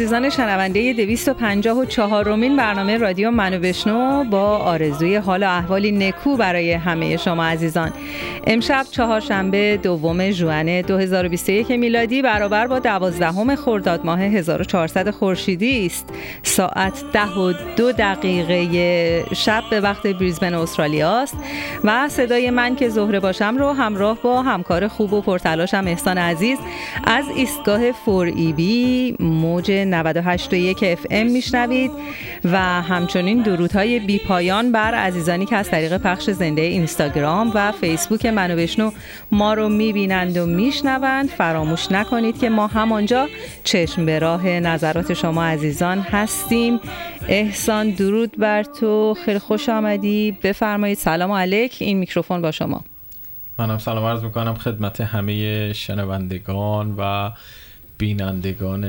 عزیزان شنونده 254 رومین برنامه رادیو منو بشنو با آرزوی حال و احوالی نکو برای همه شما عزیزان. امشب چهارشنبه دوم ژوئن 2021 میلادی برابر با دوازدهم خرداد ماه 1400 خورشیدی است. ساعت ده و دو دقیقه شب به وقت بریزبن استرالیا است و صدای من که زهره باشم رو همراه با همکار خوب و پرتلاشم احسان عزیز از ایستگاه 4EB موج 98.1 FM میشنوید و همچنین درودهای بی پایان بر عزیزانی که از طریق پخش زنده اینستاگرام و فیسبوک منو بشنو ما رو می‌بینند و میشنوند. فراموش نکنید که ما همانجا چشم به راه نظرات شما عزیزان هستیم. احسان درود بر تو. خیلی خوش آمدی. بفرمایید. سلام علیک. این میکروفون با شما. منم سلام عرض می‌کنم خدمت همه شنوندگان و بینندگان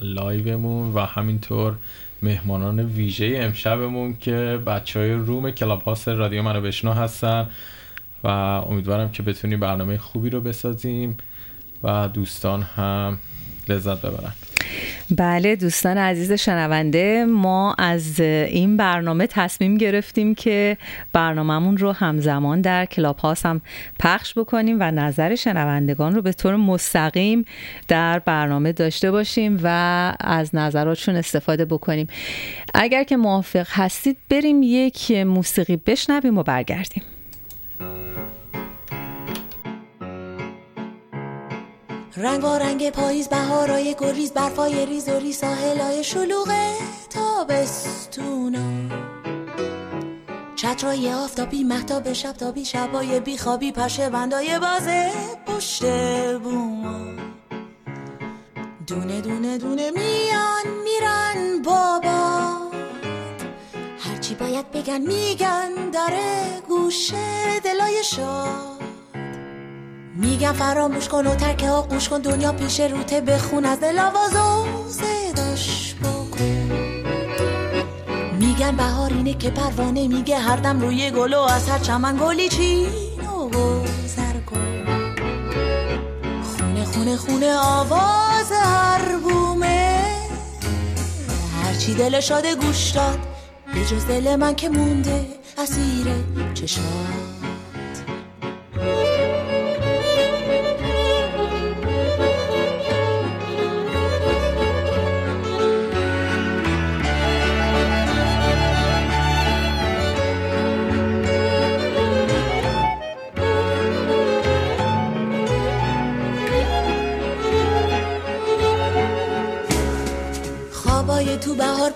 live مون و همینطور مهمانان ویژه امشبمون که بچه های room Clubhouse رادیو منو بشنو هستن و امیدوارم که بتونیم برنامه خوبی رو بسازیم و دوستان هم لذت ببرن. بله دوستان عزیز شنونده ما از این برنامه تصمیم گرفتیم که برنامهمون رو همزمان در Clubhouse هم پخش بکنیم و نظر شنوندگان رو به طور مستقیم در برنامه داشته باشیم و از نظراتشون استفاده بکنیم. اگر که موافق هستید بریم یک موسیقی بشنویم و برگردیم. رنگ به رنگ پاییز بهارای گریز برفای ریز و ری ساحلای شلوغ تابستونا چترای آفتابی محتاب شب تابی شبای بیخوابی پشه بندای بازه پشت بوما دونه دونه دونه میان میرن بابا. هرچی باید بگن میگن داره گوشه دلای شاد میگم فراموش کن و ترک آقوش کن دنیا پیش روته بخون از دل آواز و صداش بکن. میگن بهار اینه که پروانه میگه هر دم روی گل و از هر چمن گلی چین و گذر کن. خونه خونه خونه آواز هر بومه. هرچی دل شاده گوش داد به جز دل من که مونده اسیر چشات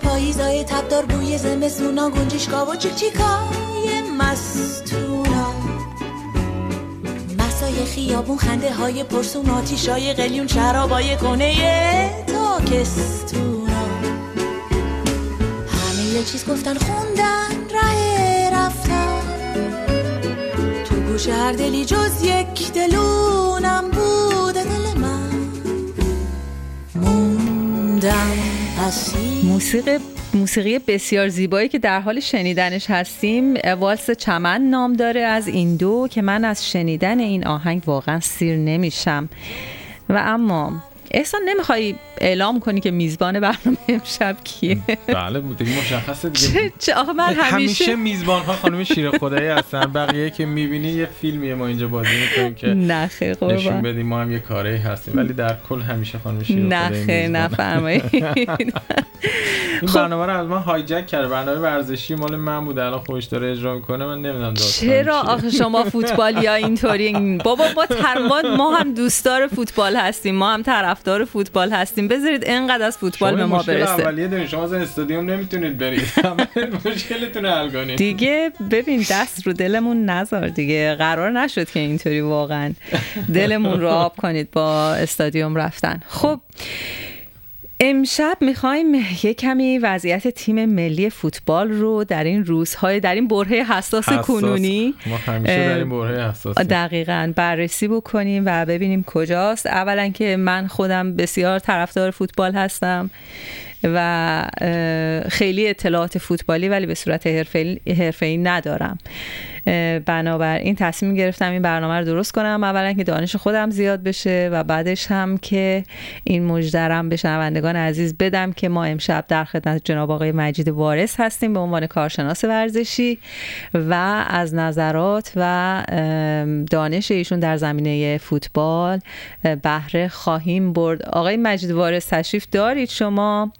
پاییزای تبدار بوی زمستونا گنجشکا و چیکای مستونا. مسای خیابون خنده های پرسون آتیشای قلیون شرابای کنه تاکستونا. همه یه چیز گفتن خوندن ره رفتن. تو گوش هر دلی جز یک دلونم بوده دل من موندم موسیقی موسیقی بسیار زیبایی که در حال شنیدنش هستیم. والس چمن نام داره از این دو که من از شنیدن این آهنگ واقعا سیر نمیشم. و اما احسان نمی‌خوای اعلام کنی که میزبان برنامه امشب کیه؟ بله دیگه مشخصه دیگه. چه آخه من همیشه, همیشه میزبان ها خانم شیر خدایی هستن. بقیه که می‌بینی یه فیلمیه ما اینجا بازی می‌کنیم که نه خیر نشون قربان بدیم ما هم یه کاری هستیم. ولی در کل همیشه خانم شیر میزبانه. نفرمایید. این برنامه رو از من هایجک کرده. برنامه ورزشی مال من بوده. الان خودش داره اجرا می‌کنه. من نمی‌دونم داستان چرا. آخه شما فوتبالی ها اینطوری. بابا ما, تر... ما هم دوستدار فوتبال هستیم. ما هم طرفدار فوتبال هستیم. بذارید اینقدر از فوتبال به ما برسه. اولیه دارین شما از استادیوم نمی‌تونید برید. مشکلتون حل کنید. دیگه ببین دست رو دلمون نذار دیگه. قرار نشد که اینطوری واقعا دلمون رو آب کنید با استادیوم رفتن. خب امشب می‌خوایم یه کمی وضعیت تیم ملی فوتبال رو در این روزهای در این برهه حساس, حساس. کنونی ما همیشه در این حساس دقیقا بررسی بکنیم و ببینیم کجاست. اولا که من خودم بسیار طرفدار فوتبال هستم و خیلی اطلاعات فوتبالی ولی به صورت حرفه‌ای ندارم. بنابراین تصمیم گرفتم این برنامه رو درست کنم. اولا که دانش خودم زیاد بشه و بعدش هم که این مجدرم به شنوندگان عزیز بدم که ما امشب در خدمت جناب آقای مجید وارث هستیم به عنوان کارشناس ورزشی و از نظرات و دانش ایشون در زمینه فوتبال بهره خواهیم برد. آقای مجید وارث تشریف دارید شما؟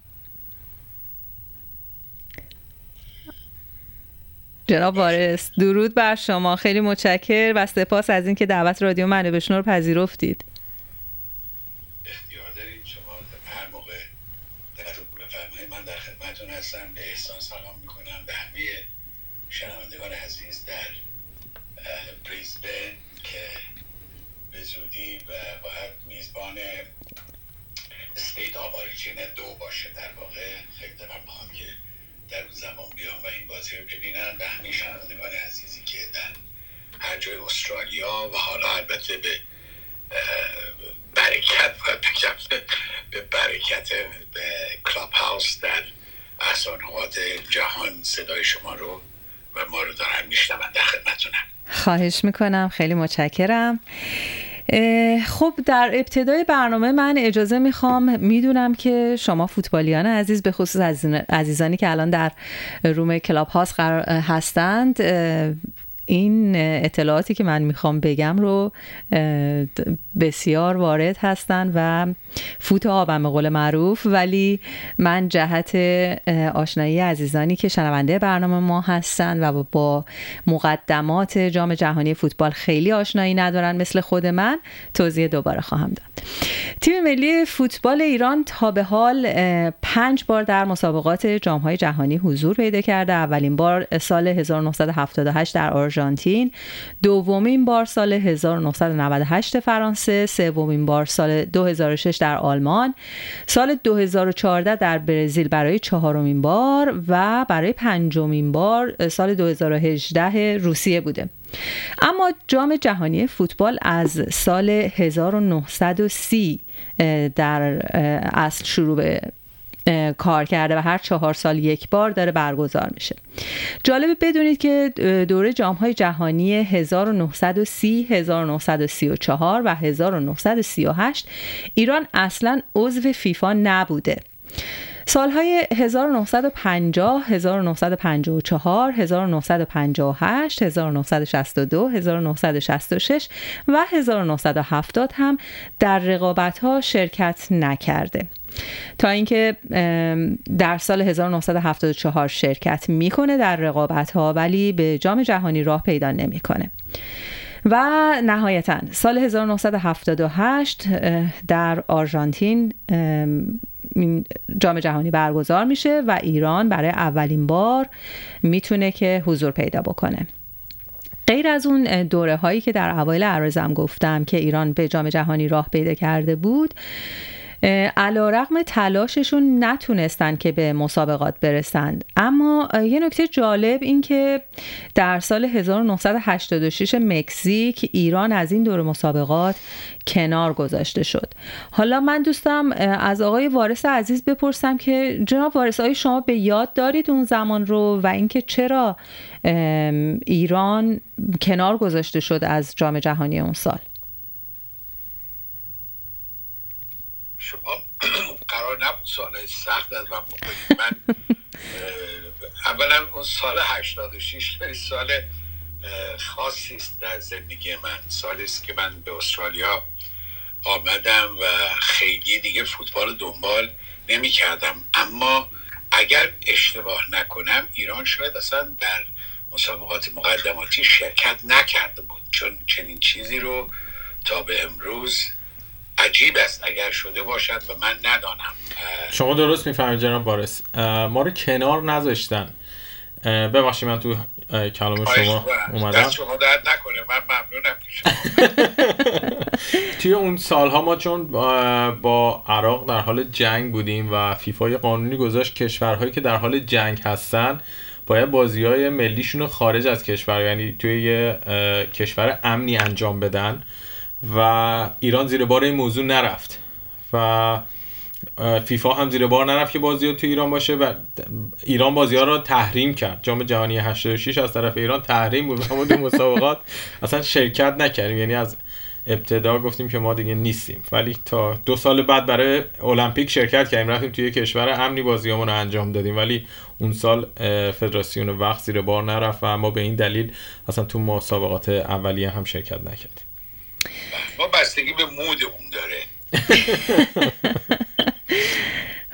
جناب وارث. درود بر شما. خیلی متشکر و سپاس از اینکه دعوت رادیو منو بشنو رو پذیرفتید. جای استرالیا و حالا البته به برکت و به برکت به کلاب هاوس در احسان نقاط جهان صدای شما رو و ما رو دارن میشنون در خدمتتونم. خواهش می‌کنم. خیلی متشکرم. خب در ابتدای برنامه من اجازه می‌خوام می‌دونم که شما فوتبالیان عزیز به خصوص عزیزان- عزیزانی که الان در روم کلاب هاست هستند این اطلاعاتی که من می‌خوام بگم رو بسیار وارد هستن و فوت آبم به قول معروف. ولی من جهت آشنایی عزیزانی که شنونده برنامه ما هستن و با مقدمات جام جهانی فوتبال خیلی آشنایی ندارن مثل خود من توضیح دوباره خواهم داد. تیم ملی فوتبال ایران تا به حال پنج بار در مسابقات جامهای جهانی حضور پیدا کرده. اولین بار سال 1978 در آرژانتین دومین بار سال 1998 فرانسه سومین بار سال 2006 در آلمان سال 2014 در برزیل برای چهارمین بار و برای پنجمین بار سال 2018 روسیه بوده. اما جام جهانی فوتبال از سال 1930 اه، در اصل شروع به کار کرده و هر چهار سال یک بار داره برگزار میشه. جالبه بدونید که دوره جام های جهانی 1930 1934 و 1938 ایران اصلا عضو فیفا نبوده. سالهای 1950 1954 1958 1962 1966 و 1970 هم در رقابت ها شرکت نکرده. تا اینکه در سال 1974 شرکت می‌کنه در رقابت ها ولی به جام جهانی راه پیدا نمی‌کنه. و نهایتا سال 1978 اه، در آرژانتین جام جهانی برگزار میشه و ایران برای اولین بار می‌تونه که حضور پیدا بکنه. غیر از اون دوره هایی که در اوایل عرضم گفتم که ایران به جام جهانی راه پیدا کرده بود علا رقم تلاششون نتونستن که به مسابقات برسند. اما یه نکته جالب این که در سال 1986 مکزیک ایران از این دور مسابقات کنار گذاشته شد. حالا من دوستم از آقای وارث عزیز بپرسم که جناب وارث آقای شما به یاد دارید اون زمان رو و اینکه چرا ایران کنار گذاشته شد از جام جهانی اون سال؟ شما سال سخت از من بکنید. من اولا اون سال 86 خیلی سال خاصی است در زندگی من. سالی است که من به استرالیا آمدم و خیلی دیگه فوتبال دنبال نمی کردم اما اگر اشتباه نکنم ایران شاید اصلا در مسابقات مقدماتی شرکت نکرده بود. چون چنین چیزی رو تا به امروز عجیب است اگر شده باشد و من ندانم. شما درست می‌فهمید جناب بارس ما رو کنار نذاشتن. ببخشید من تو کلام شما اومدم. شما درد نکنه. من ممنونم توی اون سالها ما چون با عراق در حال جنگ بودیم و فیفا قانونی گذاشت کشورهایی که در حال جنگ هستن باید بازی های ملیشون رو خارج از کشور یعنی توی یه کشور امنی انجام بدن. و ایران زیر بار این موضوع نرفت و فیفا هم زیر بار نرفت که بازی تو ایران باشه و ایران بازی ها رو تحریم کرد. جام جهانی 86 از طرف ایران تحریم بود و دو مسابقات اصلا شرکت نکردیم. یعنی از ابتدا گفتیم که ما دیگه نیستیم. ولی تا دو سال بعد برای المپیک شرکت کردیم. رفتیم توی کشور امنی بازی رو انجام دادیم. ولی اون سال فدراسیون وقت زیر بار نرفت و ما به این دلیل اصلا تو مسابقات اولیه هم شرکت نکردیم. ما بستگی به مود اون داره.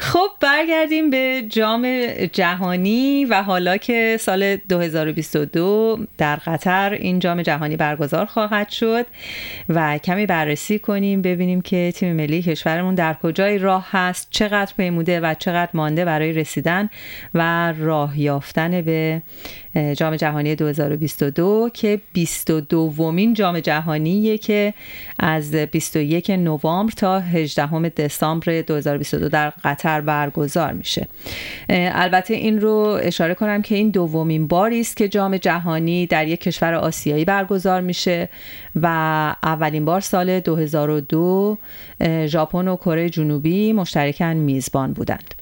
خب برگردیم به جام جهانی و حالا که سال 2022 در قطر این جام جهانی برگزار خواهد شد و کمی بررسی کنیم ببینیم که تیم ملی کشورمون در کجای راه هست چقدر پیموده و چقدر مانده برای رسیدن و راه یافتن به جام جهانی 2022 که 22 ومین جام جهانیه که از 21 نوامبر تا 18 دسامبر 2022 در قطر برگزار میشه. البته این رو اشاره کنم که این دومین باری است که جام جهانی در یک کشور آسیایی برگزار میشه و اولین بار سال 2002 ژاپن و کره جنوبی مشترکاً میزبان بودند.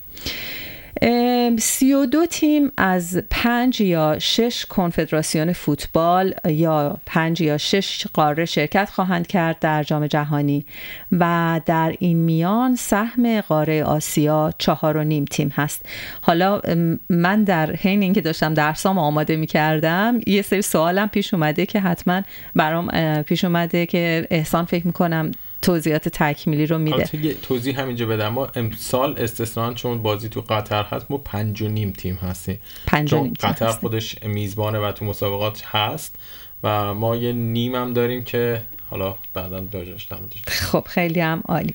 سی و دو تیم از پنج یا شش کنفدراسیون فوتبال یا پنج یا شش قاره شرکت خواهند کرد در جام جهانی و در این میان سهم قاره آسیا چهار و نیم تیم هست. حالا من در حین اینکه داشتم درسام آماده می کردم یه سری سوالم پیش اومده که حتما برام پیش اومده که احسان فکر می‌کنم توضیحات تکمیلی رو میده. توضیح همینجا بدم. ما امسال استثنا چون بازی تو قطر هست ما پنج و نیم تیم هستیم. پنج نیم قطر خودش میزبانه و تو مسابقات هست و ما یه نیم هم داریم که حالا بعدا بجاش خب خیلی هم عالی.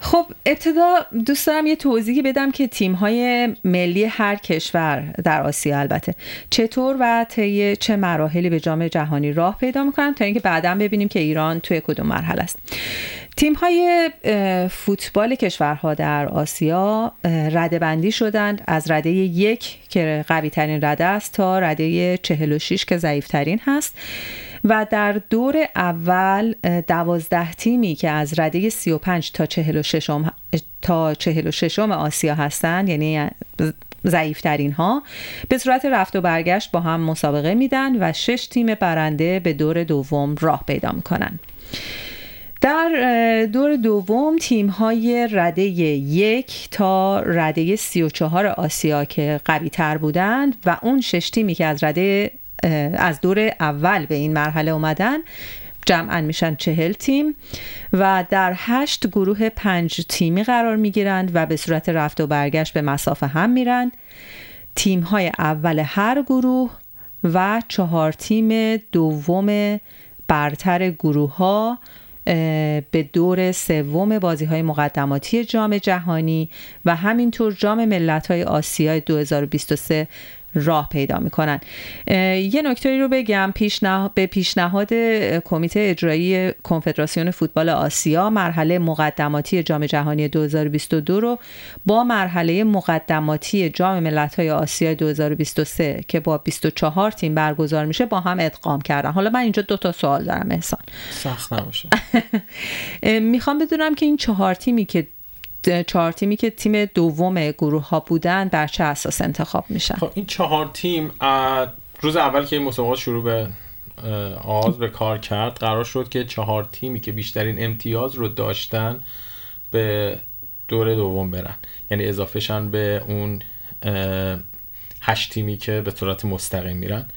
خب ابتدا دوست دارم یه توضیحی بدم که تیم های ملی هر کشور در آسیا البته چطور و طی چه مراحلی به جام جهانی راه پیدا می‌کنن تا اینکه بعدا ببینیم که ایران توی کدوم مرحله است. تیم های فوتبال کشورها در آسیا رده بندی شدند. از رده یک که قوی ترین رده است تا رده 46 که ضعیف ترین هست. و در دور اول دوازده تیمی که از رده 35 تا 46 تا 46 آسیا هستند یعنی ضعیفترین ها به صورت رفت و برگشت با هم مسابقه میدن و شش تیم برنده به دور دوم راه پیدا می‌کنن. در دور دوم تیم های رده یک تا رده سی و چهار آسیا که قوی تر بودند و اون شش تیمی که از رده از دور اول به این مرحله اومدن جمعا میشن چهل تیم و در هشت گروه پنج تیمی قرار می‌گیرند و به صورت رفت و برگشت به مسافه هم میرند تیم های اول هر گروه و چهار تیم دوم برتر گروه ها به دور سوم بازی های مقدماتی جام جهانی و همینطور جام ملت های آسیا 2023 راه پیدا می‌کنن. یه نکته رو بگم پیشنه... به پیشنهاد کمیته اجرایی کنفدراسیون فوتبال آسیا مرحله مقدماتی جام جهانی 2022 رو با مرحله مقدماتی جام ملت‌های آسیا 2023 که با 24 تیم برگزار میشه با هم ادغام کردن. حالا من اینجا دو تا سوال دارم احسان. سخت نباشه. می‌خوام بدونم که این چهار تیمی که چهار تیمی که تیم دوم گروه ها بودن در چه اساس انتخاب میشن؟ خب این چهار تیم روز اول که این مسابقات شروع به آغاز به کار کرد قرار شد که چهار تیمی که بیشترین امتیاز رو داشتن به دور دوم برن. یعنی اضافهشن به اون هشت تیمی که به صورت مستقیم میرن.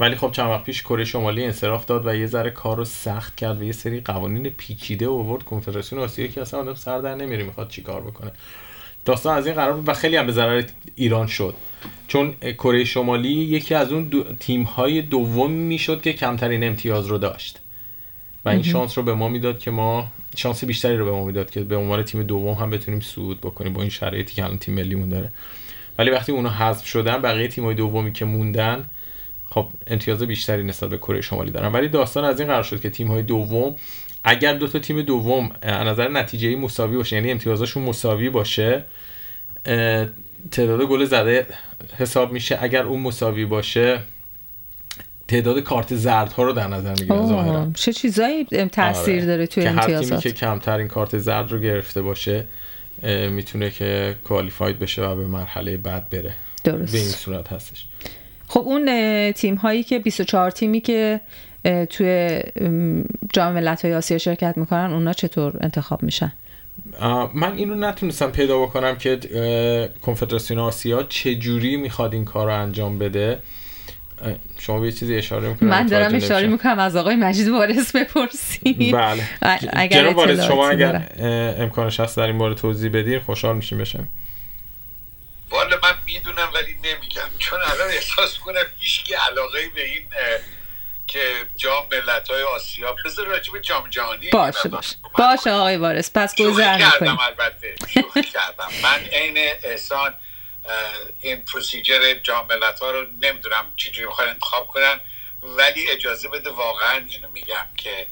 ولی خب چند وقت پیش کره شمالی انصراف داد و یه ذره کار رو سخت کرد و یه سری قوانین پیچیده آورد. کنفدراسیون آسیا که اصلا آدم سر در نمیره می‌خواد چیکار بکنه. داستان از این قرار بود و خیلی هم به ضرر ایران شد. چون کره شمالی یکی از اون دو تیم های دوم می‌شد که کمترین امتیاز رو داشت. و این شانس رو به ما می‌داد که ما شانس بیشتری رو به ما می‌داد که به عنوان تیم دوم هم بتونیم صعود بکنیم با این شرایطی که الان تیم ملیمون داره. ولی وقتی اونا حذف شدن بقیه تیم‌های دومی که موندن خب امتیاز بیشتری نسبت به کره شمالی دارن. ولی داستان از این قرار شد که تیم‌های دوم اگر دو تا تیم دوم از نظر نتیجه مساوی باشه یعنی امتیازشون مساوی باشه تعداد گل زده حساب میشه. اگر اون مساوی باشه تعداد کارت زرد ها رو در نظر می‌گیره ظاهرا. چه چیزایی تاثیر آره. داره توی که امتیازات هر تیمی که کمتر این کارت زرد رو گرفته باشه می‌تونه که کوالیفاید بشه و به مرحله بعد بره. درست به این صورت هستش. خب اون تیم هایی که 24 تیمی که توی جام ملت‌های آسیا شرکت می‌کنن اونا چطور انتخاب میشن؟ من اینو نتونستم پیدا بکنم که کنفدراسیون آسیا چه جوری می‌خواد این کار رو انجام بده. شما به یه چیزی اشاره می‌کنم من دارم اشاره می‌کنم از آقای مجید وارث بپرسید. بله. اگر جناب وارث شما اگر امکانش هست در این باره توضیح بدین خوشحال میشیم بشم والا من می‌دونم ولی نمیگم. چون الان احساس کنم هیچ علاقه به این که جام ملت های آسیا بذار راجب جام جهانی باشه باشه. باشه آقای وارث پس گذر کردم البته کردم. من عین احسان این پروسیجر جام ملت ها رو نمی‌دونم چجوری می‌خوان انتخاب کنن ولی اجازه بده واقعا اینو میگم که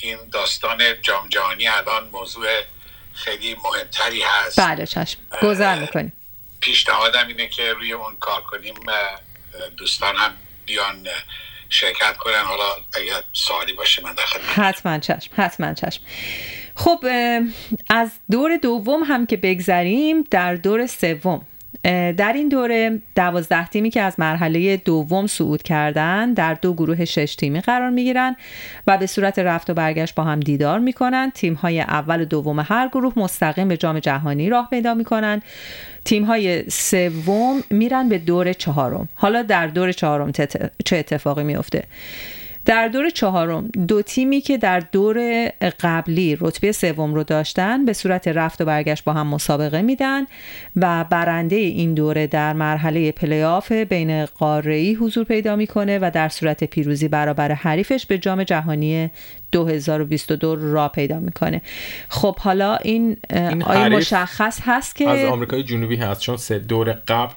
این داستان جام جهانی الان موضوع خیلی مهمتری هست. بله چشم. گذر می‌کنیم. پیشنهادم اینه که روی اون کار کنیم. دوستان هم بیان شرکت کنن. حالا اگر سوالی باشه من داخل حتما چشم حتما چشم. خب از دور دوم هم که بگذریم در دور سوم. در این دوره دوازده تیمی که از مرحله دوم صعود کردن در دو گروه شش تیمی قرار می گیرن و به صورت رفت و برگشت با هم دیدار می کنن تیم های اول و دوم هر گروه مستقیم به جام جهانی راه پیدا می کنن تیم های سوم میرن به دور چهارم. حالا در دور چهارم چه اتفاقی میفته در دور چهارم دو تیمی که در دور قبلی رتبه سوم رو داشتن به صورت رفت و برگشت با هم مسابقه میدن و برنده این دوره در مرحله پلیاف بین قاره‌ای حضور پیدا می‌کنه و در صورت پیروزی برابر حریفش به جام جهانی 2022 را پیدا می‌کنه. خب حالا این, این آیا مشخص هست که از آمریکای جنوبی هست؟ چون سه دور قبل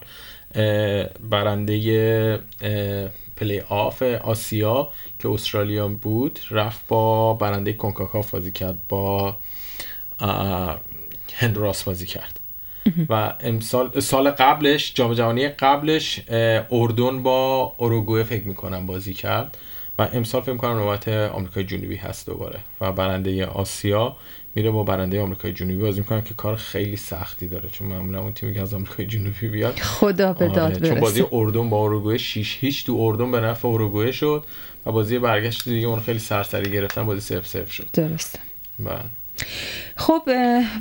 برنده پلی آف آسیا که استرالیا بود رفت با برنده کنکاکاف بازی کرد با هندراس بازی کرد. و امسال سال قبلش جام جهانی قبلش اردن با اوروگوئه فکر می‌کنم بازی کرد. و امسال فکر می‌کنم نوبت آمریکای جنوبی هست دوباره. و برنده آسیا میره با برنده آمریکای جنوبی بازی می‌کنن که کار خیلی سختی داره. چون معمولا اون تیمی که از آمریکای جنوبی بیاد خدا به داد چون بازی اردن با اوروگوئه 6 هیچ تو اردن به نفع اوروگوئه شد و بازی برگشت دیگه اون خیلی سرسری گرفتن بازی 0 0 شد. درسته. بله. خب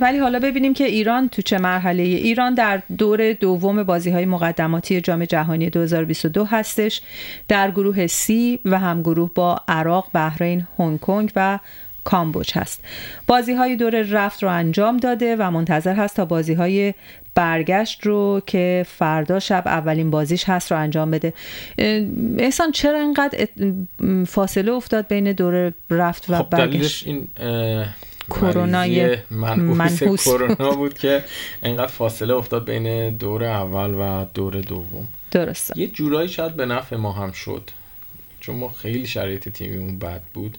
ولی حالا ببینیم که ایران تو چه مرحله ایران در دور دوم بازی های مقدماتی جام جهانی 2022 هستش. در گروه C و هم گروه با عراق، بحرین، هنگ کنگ و کامبوج هست. بازی های دور رفت رو انجام داده و منتظر هست تا بازی های برگشت رو که فردا شب اولین بازیش هست رو انجام بده. احسان چرا اینقدر فاصله افتاد بین دور رفت و خب برگشت؟ این کرونای منحوس کرونا بود که اینقدر فاصله افتاد بین دور اول و دور دوم. درسته. یه جورایی شاید به نفع ما هم شد. چون ما خیلی شرایط تیمیمون بد بود.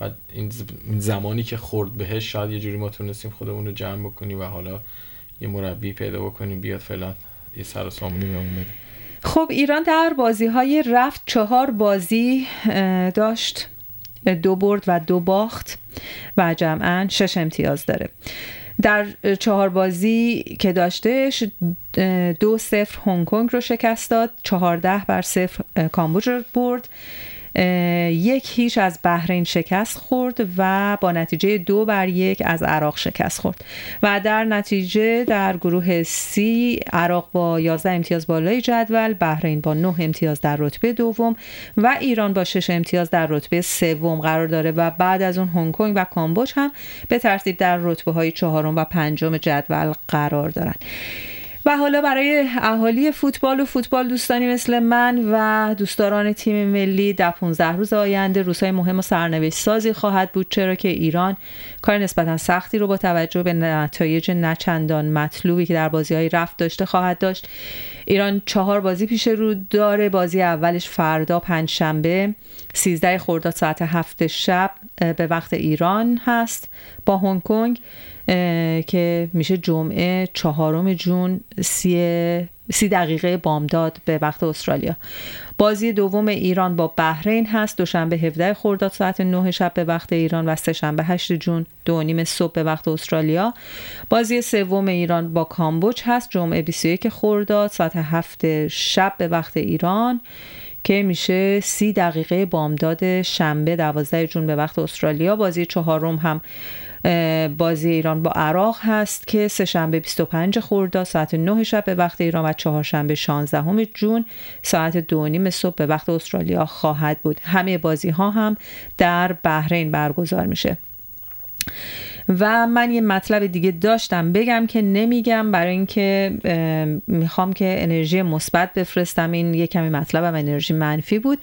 و این زمانی که خورد بهش شاید یه جوری ما تونستیم خودمون رو جمع بکنیم و حالا یه مربی پیدا بکنیم بیاد فعلا یه سر و سامونی بهمون بده. خب ایران در بازی های رفت چهار بازی داشت. دو برد و دو باخت و جمعا شش امتیاز داره. در چهار بازی که داشتهش دو صفر هنگ کنگ رو شکست داد چهارده بر صفر کامبوج رو برد. یک هیچ از بحرین شکست خورد و با نتیجه دو بر یک از عراق شکست خورد. و در نتیجه در گروه سی عراق با 11 امتیاز بالای جدول بحرین با 9 امتیاز در رتبه دوم و ایران با 6 امتیاز در رتبه سوم قرار داره. و بعد از اون هنگ کنگ و کامبوج هم به ترتیب در رتبه های چهارم و پنجم جدول قرار دارند و حالا برای اهالی فوتبال و فوتبال دوستانی مثل من و دوستداران تیم ملی در 15 روز آینده روزهای مهم و سرنوشت سازی خواهد بود چرا که ایران کار نسبتا سختی رو با توجه به نتایج نچندان مطلوبی که در بازی های رفت داشته خواهد داشت. ایران چهار بازی پیش رو داره بازی اولش فردا پنج شنبه 13 خرداد ساعت هفت شب به وقت ایران هست با هنگ کنگ. که میشه جمعه چهارم جون سی, سی دقیقه بامداد به وقت استرالیا. بازی دوم ایران با بحرین هست. دوشنبه 17 خرداد ساعت 9 شب به وقت ایران و سهشنبه 8 جون دو نیم صبح به وقت استرالیا. بازی سوم ایران با کامبوج هست. جمعه 21 خرداد ساعت 7 شب به وقت ایران که میشه سی دقیقه بامداد شنبه 12 جون به وقت استرالیا. بازی چهارم هم بازی ایران با عراق هست که سه شنبه 25 خرداد ساعت 9 شب به وقت ایران و چهارشنبه 16 جون ساعت دو نیم صبح به وقت استرالیا خواهد بود. همه بازی ها هم در بحرین برگزار میشه. و من یه مطلب دیگه داشتم بگم که نمیگم برای اینکه می‌خوام که انرژی مثبت بفرستم. این یه کمی مطلبم انرژی منفی بود.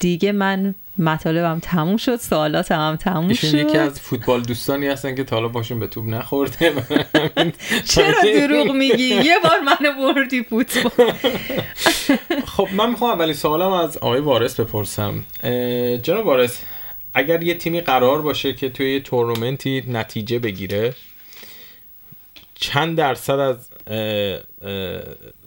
دیگه من مطالبم تموم شد سوالات هم تموم شد. یکی از فوتبال دوستانی هستن که تا حالا باشون به توپ نخورده. چرا دروغ میگی؟ یه بار منو بردی فوتبال. خب من می‌خوام اولی سوالم از آقای وارث بپرسم. جناب وارث اگر یه تیمی قرار باشه که توی یه تورنمنتی نتیجه بگیره چند درصد از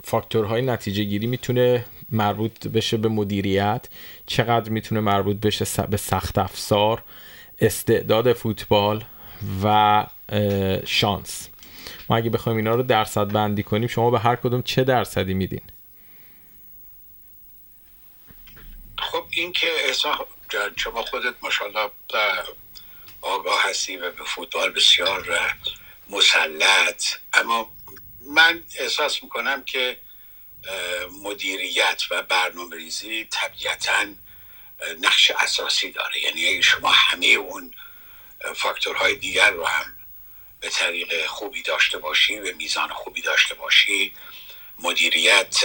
فاکتورهای نتیجه گیری می‌تونه مربوط بشه به مدیریت چقدر می‌تونه مربوط بشه به سخت افزار استعداد فوتبال و شانس. ما اگه بخوایم اینا رو درصد بندی کنیم شما به هر کدوم چه درصدی میدین؟ خب این که شما خودت ماشاءالله آگاه هستی و به فوتبال بسیار مسلط. اما من احساس می‌کنم که مدیریت و برنامه ریزی طبیعتا نقش اساسی داره. یعنی شما همه اون فاکتورهای دیگر رو هم به طریق خوبی داشته باشی به میزان خوبی داشته باشی مدیریت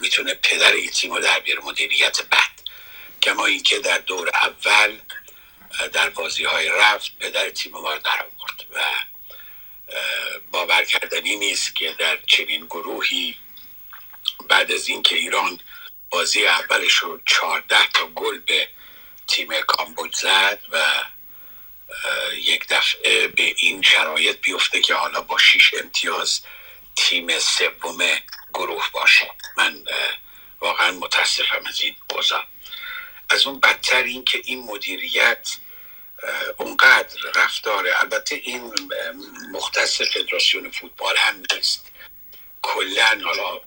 می‌تونه پدر یه تیم در بیاره. مدیریت بد. کما اینکه در دور اول در بازی های رفت پدر تیم ما در آورد و باور کردنی نیست که در چنین گروهی بعد از اینکه ایران بازی اولش رو چهارده تا گل به تیم کامبوج زد و یک دفعه به این شرایط بیفته که حالا با شیش امتیاز تیم سوم گروه باشه. من واقعا متاسفم از این اوضاع. از اون بدتر این که این مدیریت اونقدر رفتاره. البته این مختص فدراسیون فوتبال هم نیست. کلا حالا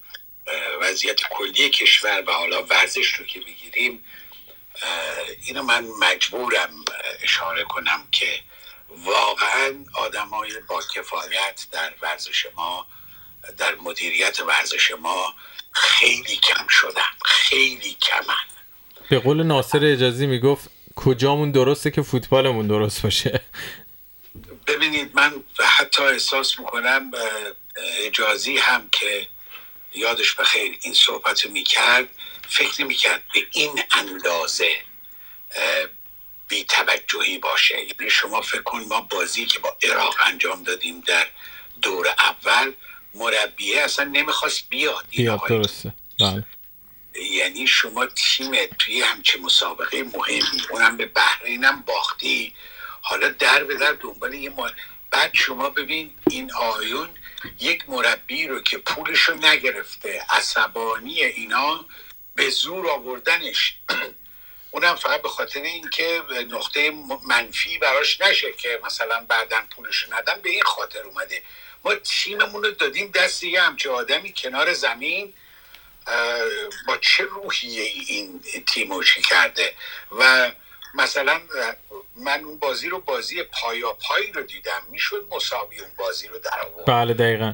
وضعیت کلی کشور و حالا ورزش رو که بگیریم اینو من مجبورم اشاره کنم که واقعا آدمای با کفایت در ورزش ما در مدیریت ورزش ما خیلی کم شدن. خیلی کمن. به قول ناصر اجازی می‌گفت کجامون درسته که فوتبالمون درست باشه. ببینید من حتی احساس می‌کنم اجازی هم که یادش بخیر این صحبت می‌کرد فکر نمی‌کرد به این اندازه بی توجهی باشه. یعنی شما فکر کن ما بازی که با عراق انجام دادیم در دور اول مربیه اصلا نمی‌خواست بیاد بیاد درسته. بله. یعنی شما تیم توی همچه مسابقه مهمی اونم به بحرینم باختی. حالا در به در دنبال یه ما... بعد شما ببین این آیون یک مربی رو که پولش رو نگرفته عصبانی اینا به زور آوردنش. اونم فقط به خاطر اینکه نقطه منفی براش نشه که مثلا بعدا پولش ندن به این خاطر اومده. ما تیممون رو دادیم دست یه همچه آدمی کنار زمین. با چه روحیه این تیموشی کرده؟ و مثلا من اون بازی رو بازی پایا پایی رو دیدم. می‌شد مساوی اون بازی رو در آورد. بله دقیقا.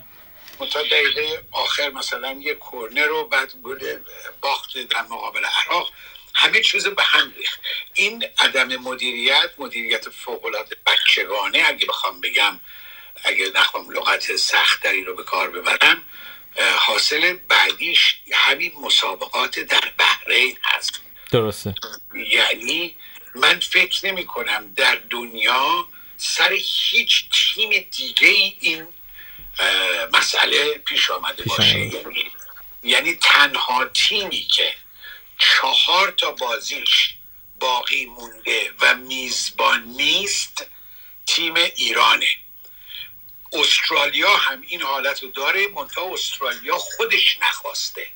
تا دقیقه آخر مثلا یه کورنر رو بعد گل باخت در مقابل عراق. همه چیز به هم ریخت. این عدم مدیریت مدیریت فوق العاده بچگانه اگه بخوام بگم اگه نخوام لغت سختری رو به کار ببرم حاصل بعدیش همین مسابقات در بحرین هست. درسته. یعنی من فکر نمی کنم در دنیا سر هیچ تیم دیگه این مسئله پیش آمده باشه. یعنی, یعنی تنها تیمی که چهار تا بازیش باقی مونده و میزبان نیست تیم ایرانه. استرالیا هم این حالت رو داره منتها استرالیا خودش نخواسته.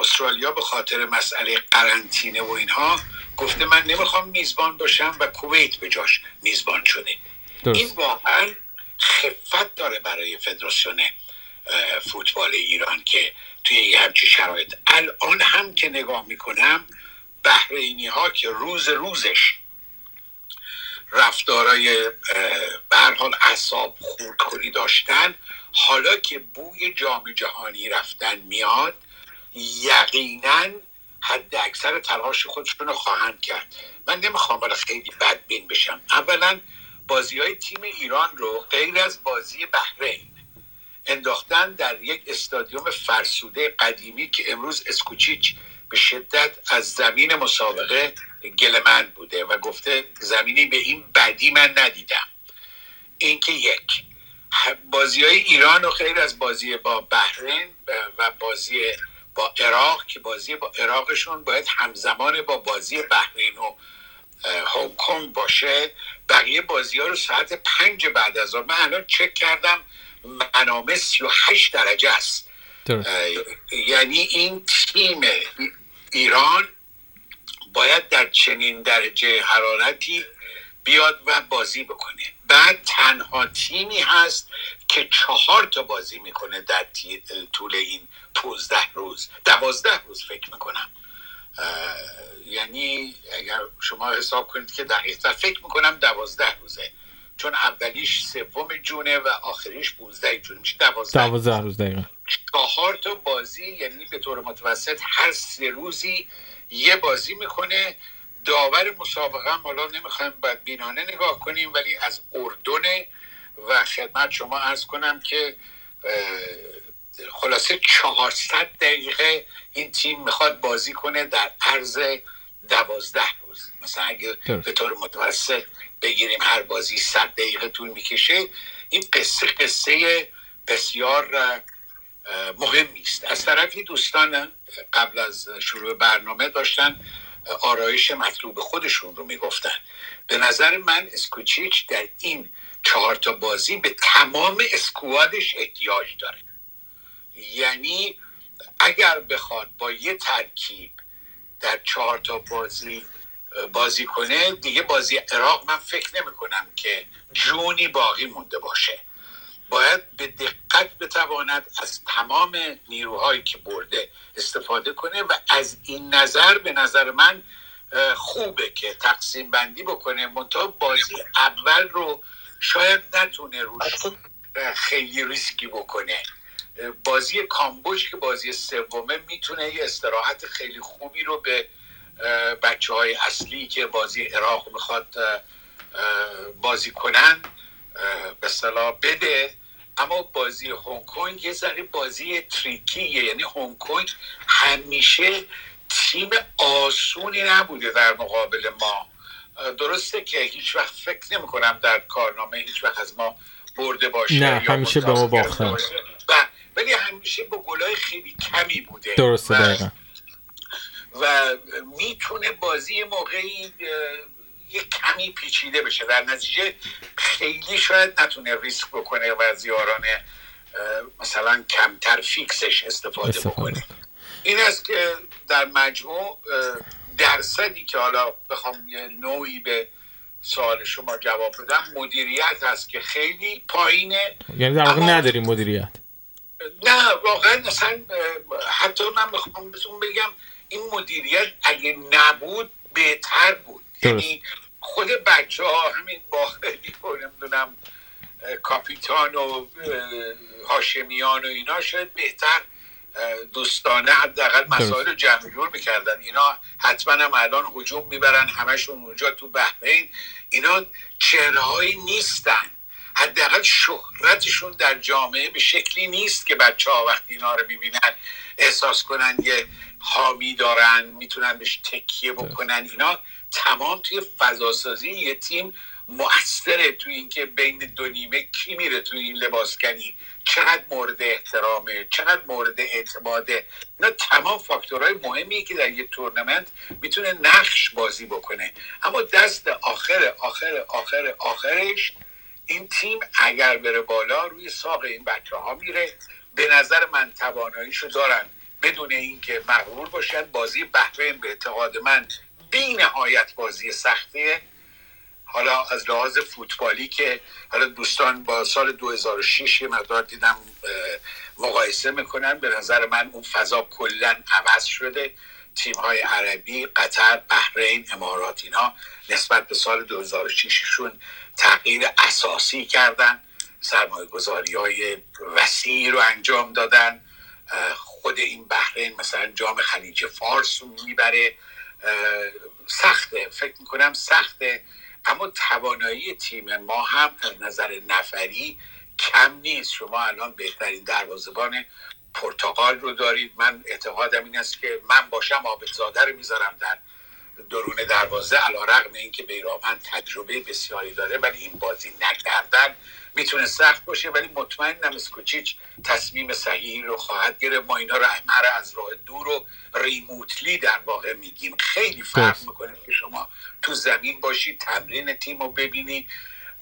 استرالیا به خاطر مسئله قرنطینه و اینها گفته من نمی‌خوام میزبان باشم و کویت به جاش میزبان شده. درست. این واقعا خفت داره برای فدراسیون فوتبال ایران که توی یه همچی شرایط. الان هم که نگاه می‌کنم بحرینی ها که روز روزش رفتارای به حال اعصاب خورد داشتن. حالا که بوی جام جهانی رفتن میاد یقینا حد اکثر تلاش خودشون رو خواهند کرد. من نمی‌خوام بالا خیلی بدبین بشم. اولا بازی های تیم ایران رو غیر از بازی بحرین انداختن در یک استادیوم فرسوده قدیمی که امروز اسکوچیچ به شدت از زمین مسابقه گلمند بوده و گفته زمینی به این بدی من ندیدم. اینکه یک. بازی های ایران و خیر از بازی با بحرین و بازی با عراق که بازی با عراقشون باید همزمان با بازی بحرین و هنگ کنگ باشه. بقیه بازی ها رو ساعت پنج بعد از من الان چک کردم منامه 38 درجه است. یعنی این تیم ایران باید در چنین درجه حرارتی بیاد و بازی بکنه. بعد تنها تیمی هست که چهار تا بازی می‌کنه در طول این 15 روز. دوازده روز فکر می‌کنم. یعنی اگر شما حساب کنید که دقیقا فکر می‌کنم دوازده روزه. چون اولیش سوم جونه و آخریش 15 جونه میشه 12 12 روز دقیقا. چهار تا بازی یعنی به طور متوسط هر سه روزی یه بازی می‌کنه. داور مسابقه هم حالا نمی‌خوایم باید بینانه نگاه کنیم ولی از اردن و خدمت شما ارز کنم که خلاصه 400 دقیقه این تیم می‌خواد بازی کنه در عرض دوازده روز. مثلا اگه به طور متوسط بگیریم هر بازی صد دقیقه طول می‌کشه. این قصه قصه بسیار مهمی است از طرفی دوستان قبل از شروع برنامه داشتن آرایش مطلوب خودشون رو می‌گفتن. به نظر من اسکوچیچ در این چهار تا بازی به تمام اسکوادش احتیاج داره. یعنی اگر بخواد با یه ترکیب در چهار تا بازی بازی کنه دیگه بازی عراق من فکر نمی کنم که جونی باقی مونده باشه. باید به دقت بتواند از تمام نیروهایی که برده استفاده کنه و از این نظر به نظر من خوبه که تقسیم بندی بکنه. منتها بازی اول رو شاید نتونه روش خیلی ریسکی بکنه. بازی کامبوش که بازی سومه می‌تونه یه استراحت خیلی خوبی رو به بچه های اصلی که بازی عراق می‌خواد بازی کنن به صلاح بده. اما بازی هنگ کنگ یه ذره بازی تریکیه. یعنی هنگ کنگ همیشه تیم آسونی نبوده در مقابل ما. درسته که هیچ وقت فکر نمی کنم در کارنامه هیچ وقت از ما برده باشه نه همیشه به ما باختن ولی همیشه با گلای خیلی کمی بوده. درسته دقیقا. و می‌تونه بازی موقعی یه کمی پیچیده بشه. در نتیجه خیلی شاید نتونه ریسک بکنه و زیاران مثلا کمتر فیکسش استفاده, استفاده. بکنه. این است که در مجموع درصدی که حالا بخوام یه نوعی به سوال شما جواب بدم مدیریت هست که خیلی پایینه. یعنی در واقع نداریم مدیریت. نه واقعا اصلا حتی من می‌خوام بهتون بگم این مدیریت اگه نبود بهتر بود. یعنی خود بچه ها همین باخری و نمی‌دونم کاپیتان و هاشمیان و اینا شاید بهتر دوستانه حداقل مسائل رو جمع جور می‌کردن. اینا حتما هم الان حجوم می‌برن همشون اونجا تو بحرین. اینا چهرههایی نیستن. حداقل شهرتشون در جامعه به شکلی نیست که بچه ها وقتی اینا رو می‌بینن احساس کنن یه حامی دارن می‌تونن بهش تکیه بکنن. اینا تمام توی فضاسازی یه تیم مؤثره توی اینکه بین دو نیمه کی میره توی این لباسکنی چقدر مورد احترامه چقدر مورد اعتماده. اینا تمام فاکتورهای مهمیه که در یه تورنمنت می‌تونه نقش بازی بکنه. اما دست آخر آخر آخر آخرش این تیم اگر بره بالا روی ساق این بچه ها میره. به نظر من تواناییشو دارن. بدون اینکه مغرور باشن بازی بحرین به اعتقاد من بی نهایت بازی سختیه. حالا از لحاظ فوتبالی که حالا دوستان با سال 2006 یه مقدار دیدم مقایسه می‌کنن. به نظر من اون فضا کلا عوض شده. تیم های عربی قطر بحرین امارات اینا نسبت به سال 2006 شون تغییر اساسی کردن. سرمایه گذاری های وسیعی رو انجام دادن. خود این بحرین مثلا جام خلیج فارس رو می‌بره. سخته فکر می‌کنم سخته. اما توانایی تیم ما هم از نظر نفری کم نیست. شما الان بهترین دروازبان پرتغال رو دارید. من اعتقادم این است که من باشم آبدزاده رو می‌ذارم در درون دروازه علا رقم این که بیرامن تجربه بسیاری داره ولی این بازی نکردن. می‌تونه سخت باشه ولی مطمئنم اسکوچیچ تصمیم صحیحی رو خواهد گرفت. ما اینا رو از راه دور و ریموتلی در واقع میگیم. خیلی فرق می‌کنه که شما تو زمین باشی تمرین تیم رو ببینی.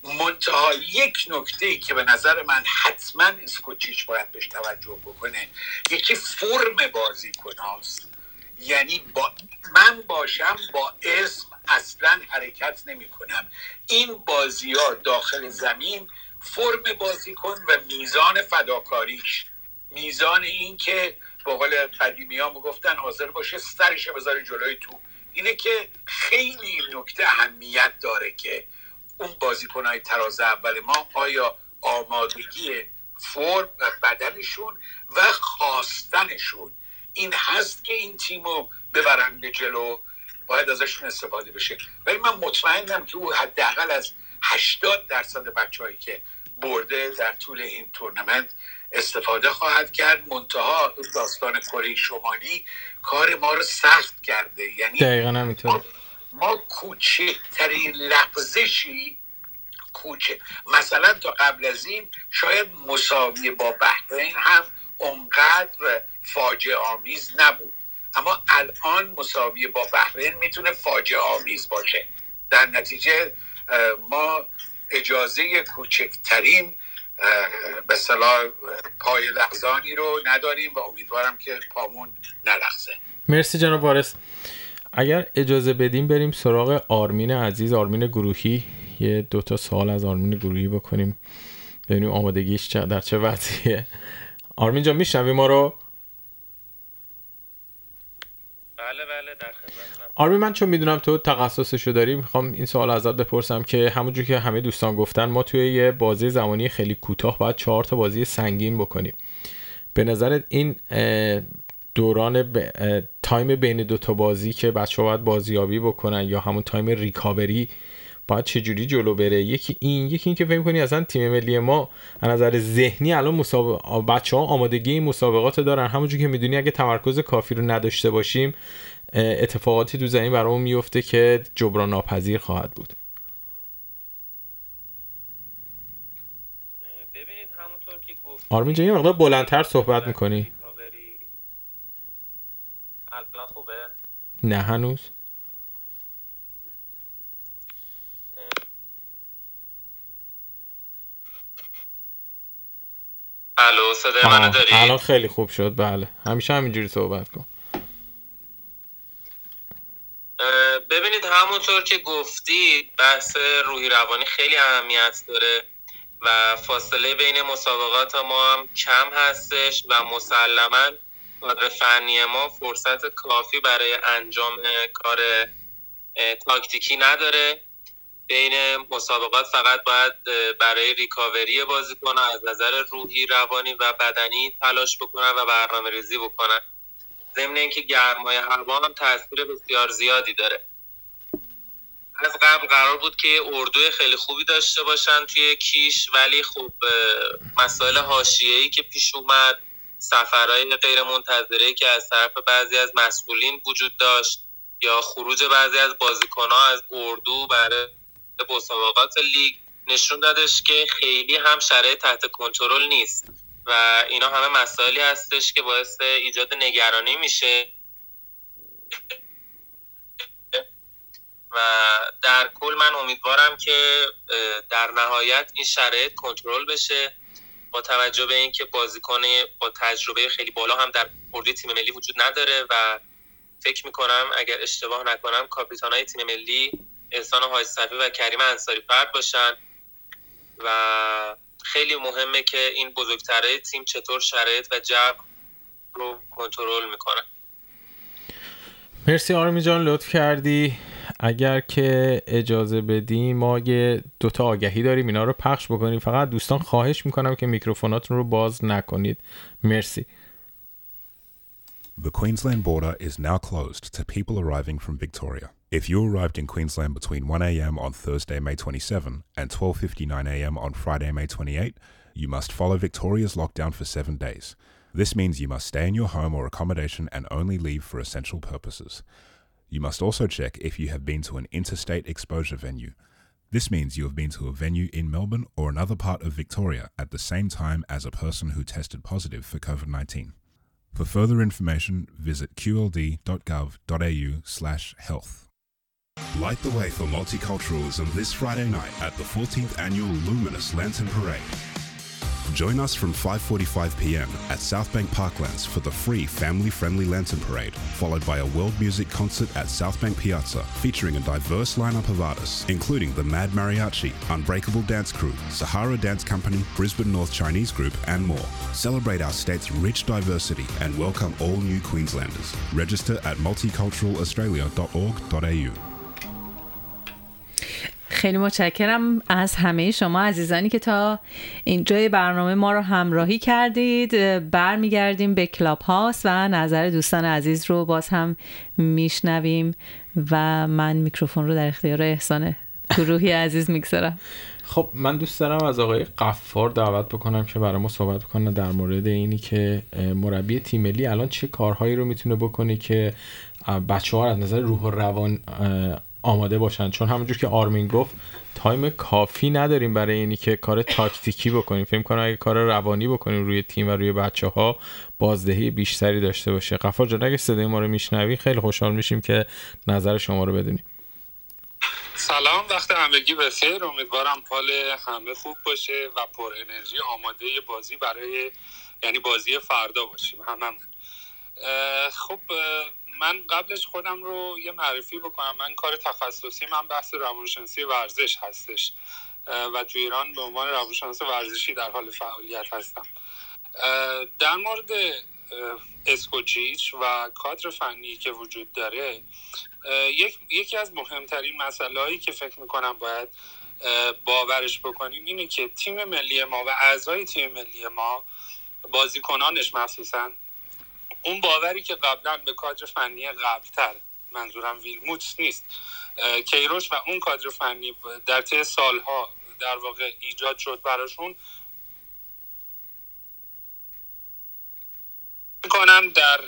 منتها یک نکته ای که به نظر من حتما اسکوچیچ باید بهش توجه بکنه یکی فرم بازی کناست یعنی با من باشم با اسم اصلا حرکت نمی کنم. این بازی ها داخل زمین فرم بازیکن و میزان فداکاریش. میزان این که به قول قدیمی ها گفتن حاضر باشه سرش بذاره جلوی تو. اینه که خیلی نکته اهمیت داره که اون های تراز اول ما آیا آمادگی فرم و بدنشون و خواستنشون این هست که این تیمو ببرن به جلو باید ازشون استفاده بشه. ولی من مطمئنم که او حداقل از 80 درصد بچههایی که برده در طول این تورنمنت استفاده خواهد کرد. منتها داستان کره شمالی کار ما رو سخت کرده. یعنی دقیقا همینطور ما کوچکترین لحظشی کوچه مثلا تا قبل از این شاید مساوی با بحرین هم اونقدر فاجعه آمیز نبود. اما الان مساوی با بحرین می‌تونه فاجعه آمیز باشه. در نتیجه ما اجازه کوچکترین به صلاح پای لغزانی رو نداریم و امیدوارم که پامون نلغزه. مرسی جناب وارث. اگر اجازه بدیم بریم سراغ آرمین عزیز آرمین گروهی. یه دوتا سوال از آرمین گروهی بکنیم. ببینیم آمادگیش در چه وضعیه. آرمین جان میشنوی ما رو بله بله در آرمین من چون می‌دونم تو تخصصشو داری می‌خوام این سوال ازت بپرسم که همونجور که همه دوستان گفتن ما توی یه بازی زمانی خیلی کوتاه باید چهار تا بازی سنگین بکنیم. به نظرت این دوران ب... time بین دو تا بازی که بچه باید بازیابی بکنن یا همون time recovery باید چجوری جلو بره؟ یکی این یکی این که فکر کنی اصلا تیم ملی ما از نظر ذهنی الان مسابق... بچه ها آمادگی مسابقات دارن. همونجور که می‌دونی اگه تمرکز کافی رو نداشته باشیم اتفاقاتی تو زمین برامون میفته که جبران ناپذیر خواهد بود. ببینید همونطور که گفت آرمین جان یه مقدار بلندتر صحبت می‌کنی. الان خوبه؟ نه هنوز. الو صدای منو داری؟ الان خیلی خوب شد بله. همیشه همینجوری صحبت کن ببینید همونطور که گفتی بحث روحی روانی خیلی اهمیت داره و فاصله بین مسابقات ما هم کم هستش و مسلما کادر فنی ما فرصت کافی برای انجام کار تاکتیکی نداره. بین مسابقات فقط باید برای ریکاوری بازیکن از نظر روحی روانی و بدنی تلاش بکنن و برنامه ریزی بکنن. ضمن اینکه گرمای هوا هم تاثیر بسیار زیادی داره. از قبل قرار بود که اردوی خیلی خوبی داشته باشن توی کیش ولی خب مسائل حاشیه‌ای که پیش اومد سفرهای غیر منتظره که از طرف بعضی از مسئولین وجود داشت یا خروج بعضی از بازیکنها از اردو برای مسابقات لیگ نشون دادش که خیلی هم شرایط تحت کنترل نیست و اینا همه مسائلی هستش که باعث ایجاد نگرانی میشه. و در کل من امیدوارم که در نهایت این شرایط کنترل بشه با توجه به اینکه بازیکن با تجربه خیلی بالا هم در اردوی تیم ملی وجود نداره و فکر می‌کنم اگر اشتباه نکنم کاپیتان های تیم ملی احسان های و کریم انصاری فرد باشن و خیلی مهمه که این بزرگتره تیم چطور شرایط و جو رو کنترل می‌کنن مرسی آرمی جان لطف کردی. اگر که اجازه بدی ما یه دوتا آگهی داریم اینا رو پخش بکنیم فقط دوستان خواهش میکنم که میکروفوناتون رو باز نکنید مرسی The Queensland border is now closed to people arriving from Victoria. If you arrived in Queensland between 1am on Thursday, May 27 and 12.59am on Friday, May 28, you must follow Victoria's lockdown for seven days. This means you must stay in your home or accommodation and only leave for essential purposes. You must also check if you have been to an interstate exposure venue. This means you have been to a venue in Melbourne or another part of Victoria at the same time as a person who tested positive for COVID 19. For further information, visit qld.gov.au slash health. Light the way for multiculturalism this Friday night at the 14th Annual Luminous Lantern Parade. Join us from 5:45 p.m. at Southbank Parklands for the free family-friendly lantern parade, followed by a world music concert at Southbank Piazza featuring a diverse lineup of artists, including the Mad Mariachi, Unbreakable Dance Crew, Sahara Dance Company, Brisbane North Chinese Group, and more. Celebrate our state's rich diversity and welcome all new Queenslanders. Register at multiculturalaustralia.org.au. خیلی متشکرم از همه شما عزیزانی که تا اینجای برنامه ما رو همراهی کردید. برمیگردیم به کلاب هاست و نظر دوستان عزیز رو باز هم میشنویم و من میکروفون رو در اختیار احسان گروهی عزیز می‌گذارم. خب من دوست دارم از آقای قفار دعوت بکنم که برای ما صحبت کنه در مورد اینی که مربی تیم ملی الان چه کارهایی رو می‌تونه بکنه که بچه ها از نظر روح و روان آماده باشن. چون همونجور که آرمین گفت time کافی نداریم برای اینی که کار تاکتیکی بکنیم. فکر کنم اگه کار روانی بکنیم روی تیم و روی بچه ها بازدهی بیشتری داشته باشه. غفار جان اگه صدای ما رو میشنوی خیلی خوشحال میشیم که نظر شما رو بدونیم. سلام وقت همگی بخیر. امیدوارم حال همه خوب باشه و پر انرژی آماده بازی برای یعنی بازی فردا باشیم. هممون. خب من قبلش خودم رو یه معرفی بکنم. من کار تخصصی من بحث روانشناسی ورزش هستش. و تو ایران به عنوان روانشناس ورزشی در حال فعالیت هستم. در مورد اسکوچیچ و کادر فنی که وجود داره یک، یکی از مهمترین مسئله هایی که فکر می‌کنم باید باورش بکنیم اینه که تیم ملی ما و اعضای تیم ملی ما بازیکنانش مخصوصا اون باوری که قبلا به کادر فنی قبلتر منظورم ویلموتس نیست کیروش و اون کادر فنی در طی سالها در واقع ایجاد شد براشون. می‌کنم در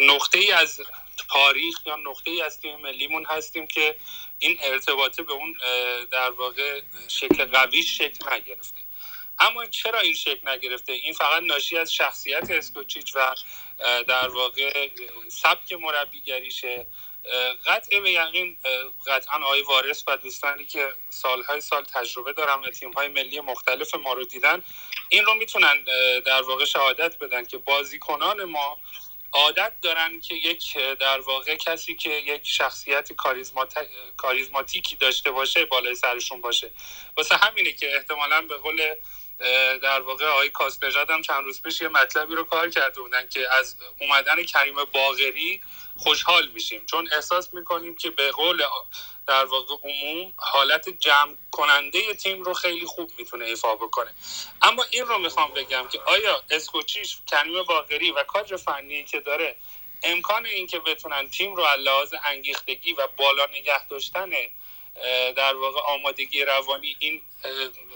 نقطه ای از تاریخ یا نقطه ای از تیم ملیمون هستیم که این ارتباطه به اون در واقع شکل قویش شکل نگرفته. اما چرا این شکل نگرفته؟ این فقط ناشی از شخصیت اسکوچیچ و در واقع سبک مربیگریشه. قطع به یقین قطعا آقای وارث و دوستانی که سالهای سال تجربه دارن و تیمهای ملی مختلف ما رو دیدن این رو می‌تونن در واقع شهادت بدن که بازیکنان ما عادت دارن که یک در واقع کسی که یک شخصیت کاریزماتیکی داشته باشه بالای سرشون باشه. واسه همینه که احتمالا به قول در واقع آقای کاستجاد هم چند روز پیش یه مطلبی رو کار کرده بودن که از اومدن کریم باغری خوشحال میشیم. چون احساس می‌کنیم که به قول در واقع عموم حالت جمع کننده تیم رو خیلی خوب می‌تونه ایفا بکنه. اما این رو می‌خوام بگم که آیا اسکوچیش کریم باغری و کادر فنی که داره امکان این که بتونن تیم رو لحاظ انگیختگی و بالا نگه داشتن در واقع آمادگی روانی این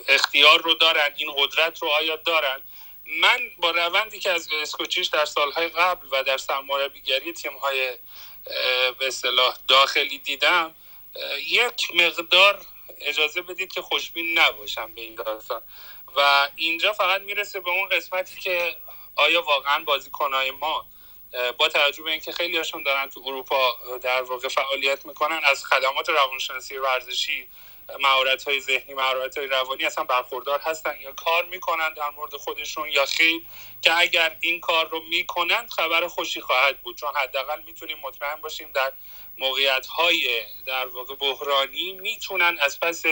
اختیار رو دارن این قدرت رو آیا دارن؟ من با روندی که از اسکوچیش در سالهای قبل و در سرمربیگری تیم‌های به اصطلاح داخلی دیدم یک مقدار اجازه بدید که خوشبین نباشم به این داستان. و اینجا فقط می‌رسه به اون قسمتی که آیا واقعا بازیکنهای ما با توجه به اینکه خیلی هاشون دارن تو اروپا در واقع فعالیت می‌کنن از خدمات روانشناسی ورزشی مهارت های ذهنی مهارت های روانی اصلا برخوردار هستن یا کار می‌کنن در مورد خودشون یا خیر که اگر این کار رو می‌کنن خبر خوشی خواهد بود. چون حداقل می‌تونیم مطمئن باشیم در موقعیت های در واقع بحرانی می‌تونن از پس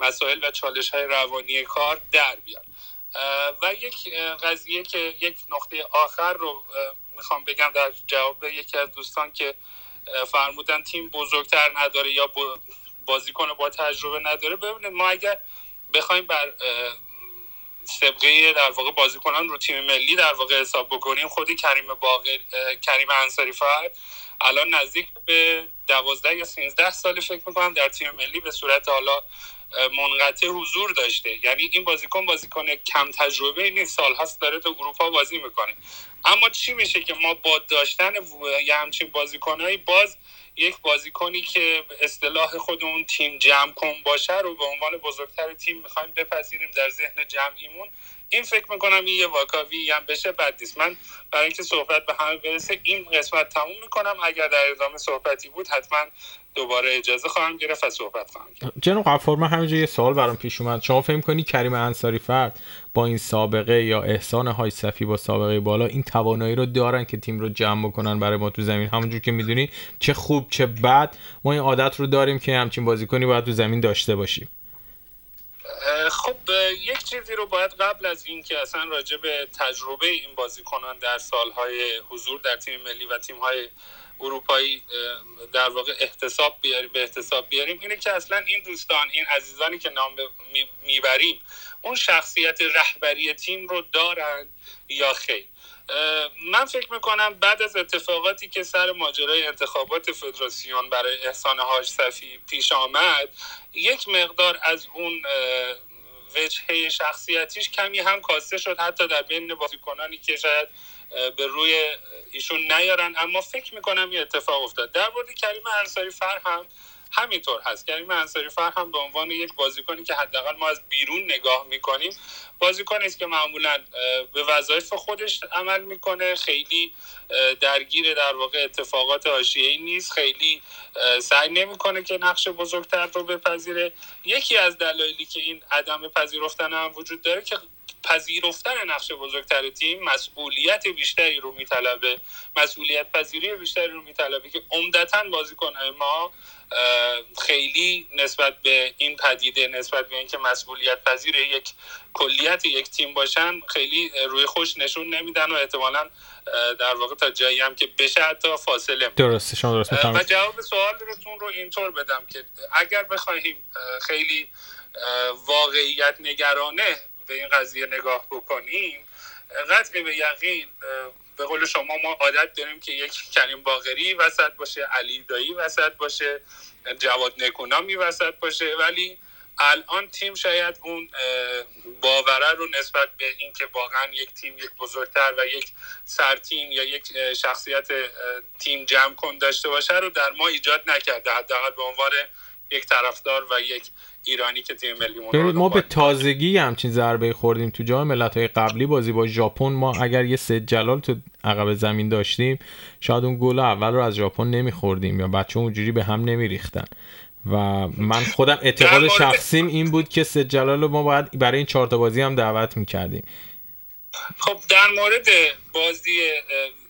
مسائل و چالش های روانی کار در بیان. و یک قضیه که یک نقطه آخر رو می‌خوام بگم در جواب یکی از دوستان که فرمودن تیم بزرگتر نداره یا بازیکن با تجربه نداره. ببینید ما اگر بخوایم بر سبقه در واقع بازیکنان رو تیم ملی در واقع حساب بکنیم خودی کریم باقر کریم انصاری فرد الان نزدیک به دوازده یا سینزده سال فکر می‌کنم در تیم ملی به صورت حالا منقطع حضور داشته. یعنی این بازیکن بازیکن کم تجربه نیست. سال هست داره تو اروپا بازی می‌کنه. اما چی میشه که ما با داشتن یه همچین بازیکنهایی باز یک بازیکنی که اصطلاح خودمون تیم جمع کن باشه رو به عنوان بزرگتر تیم می‌خوایم بپذیریم در ذهن جمعیمون. این فکر می‌کنم این یه واکاوی هم بشه بد نیست. من برای اینکه صحبت به همه برسه این قسمت تموم می‌کنم. اگر در ادامه صحبتی بود حتما دوباره اجازه خواهم گرفت و صحبت خواهم کرد. جناب من همینجا یه سوال برام پیش اومد. شما فهم کنی کریم انصاری فرد با این سابقه یا احسان های صفی با سابقه بالا این توانایی رو دارن که تیم رو جمع بکنن برای ما تو زمین. همونجور که می‌دونی چه خوب چه بد ما این عادت رو داریم که همچین بازیکنی باید تو زمین داشته باشیم. خب یک چیزی رو باید قبل از این که اصلا راجع به تجربه این بازیکنان در سالهای حضور در تیم ملی و تیم‌های اروپایی در واقع احتساب بیاریم به احتساب بیاریم. اینه که اصلا این دوستان این عزیزانی که نام می‌بریم اون شخصیت رهبری تیم رو دارن یا خیر؟ من فکر می‌کنم بعد از اتفاقاتی که سر ماجرای انتخابات فدراسیون برای احسان هاش صفی پیش آمد یک مقدار از اون وجهه شخصیتیش کمی هم کاسته شد حتی در بین بازیکنانی که شاید به روی ایشون نیارن. اما فکر می‌کنم یه اتفاق افتاد. در مورد کریم انصاری فر هم همینطور هست. کریم انصاری فر هم به عنوان یک بازیکنی که حداقل ما از بیرون نگاه می‌کنیم بازیکنی است که معمولا به وظایف خودش عمل می‌کنه. خیلی درگیر در واقع اتفاقات حاشیه‌ای نیست. خیلی سعی نمی‌کنه که نقش بزرگتر رو بپذیره. یکی از دلایلی که این عدم پذیرفتن هم وجود داره که پذیرفتن نقش بزرگتر تیم مسئولیت بیشتری رو میطلبه. مسئولیت پذیری بیشتری رو میطلبه که عمدتا بازیکنهای ما خیلی نسبت به این پدیده نسبت به اینکه مسئولیت پذیر یک کلیت یک تیم باشن خیلی روی خوش نشون نمیدن و احتمالا در واقع تا جایی هم که بشه حتی فاصله. درسته شما درست و جواب سوالتون رو اینطور بدم که اگر بخواهیم خیلی واقعیت نگرانه به این قضیه نگاه بکنیم قطع به یقین به قول شما ما عادت داریم که یک کریم باغری وسط باشه علی دایی وسط باشه جواد نکونامی وسط باشه ولی الان تیم شاید اون باوره رو نسبت به اینکه واقعا یک تیم یک بزرگتر و یک سرتیم یا یک شخصیت تیم جمع کن داشته باشه رو در ما ایجاد نکرده حداقل به عنوان یک طرفدار و یک ایرانی که تیم ملی ما به تازگی همچین ضربه خوردیم تو جام ملت های قبلی بازی با ژاپن. ما اگر یه سه جلال تو عقب زمین داشتیم شاید اون گل اول رو از ژاپن نمیخوردیم یا بچه اونجوری به هم نمیریختن. و من خودم اعتقاد شخصیم این بود که سه جلال رو ما باید برای این چهار بازی هم دعوت می‌کردیم. خب در مورد بازی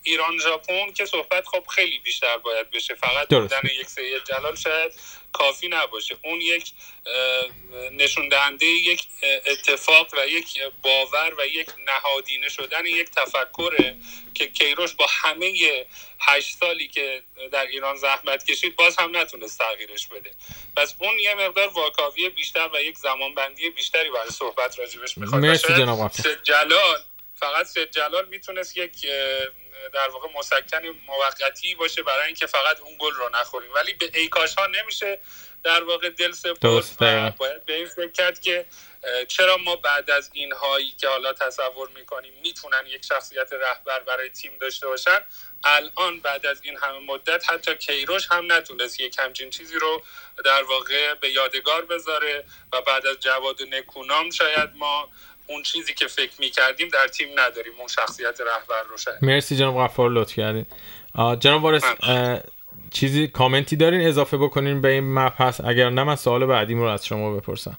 ایران ژاپن که صحبت خب خیلی بیشتر باید بشه. فقط. بودن یک سید جلال شاید کافی نباشه. اون یک نشون دهنده یک اتفاق و یک باور و یک نهادینه شدن یک تفکره که کیروش با همه هشت سالی که در ایران زحمت کشید باز هم نتونست تغییرش بده. پس اون یه مقدار واکاوی بیشتر و یک زمانبندی بیشتری برای صحبت راجبش می‌خواد. مرسی جناب جلال فقط سید جلال می‌تونست یک در واقع مسکن موقتی باشه برای اینکه فقط اون گل رو نخوریم ولی به ایکاش ها نمیشه در واقع دل سپرد و. باید به این فکر کرد که چرا ما بعد از این هایی که حالا تصور می‌کنیم می‌تونن یک شخصیت رهبر برای تیم داشته باشن الان بعد از این همه مدت حتی کیروش هم نتونست یک همچین چیزی رو در واقع به یادگار بذاره و بعد از جواد نکونام شاید ما اون چیزی که فکر می‌کردیم در تیم نداریم اون شخصیت رهبر رو شاید. مرسی جناب غفار لطف کردین. جناب وارث چیزی کامنتی دارین اضافه بکنین به این مبحث اگر نه من سوال بعدیم رو از شما بپرسم.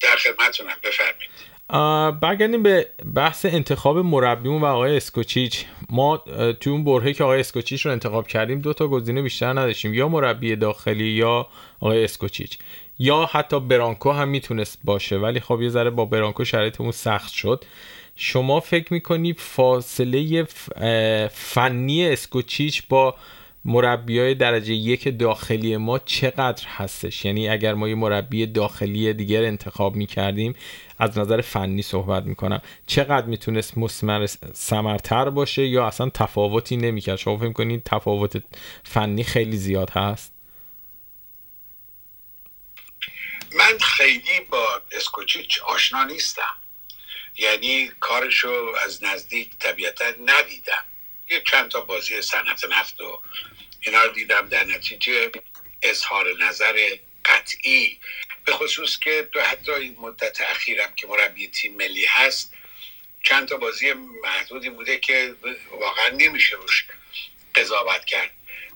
در خدمتونم بفرمایید. برگردیم به بحث انتخاب مربیمون و آقای اسکوچیچ. ما تو اون برهه که آقای اسکوچیچ رو انتخاب کردیم دو تا گزینه بیشتر نداشتیم. یا مربی داخلی یا آقای اسکوچیچ. یا حتی برانکو هم می‌تونست باشه. ولی خب یه ذره با برانکو شرایطمون سخت شد. شما فکر می‌کنی فاصله فنی اسکوچیچ با مربی های درجه یک داخلی ما چقدر هستش؟ یعنی اگر ما یه مربی داخلی دیگر انتخاب می‌کردیم از نظر فنی صحبت می‌کنم چقدر می‌تونست مسمر سمرتر باشه یا اصلا تفاوتی نمی‌کرد؟ شما فکر کنید تفاوت فنی خیلی زیاد هست؟ من خیلی با اسکوچیچ آشنا نیستم. یعنی کارشو از نزدیک طبیعتا ندیدم. یه چند تا بازی صنعت نفت و اینا رو دیدم در نتیجه اظهار نظر قطعی به خصوص که تو حتی این مدت اخیرم که مربی تیم ملی هست چند تا بازی محدودی بوده که واقعا نمیشه روش قضاوت کرد.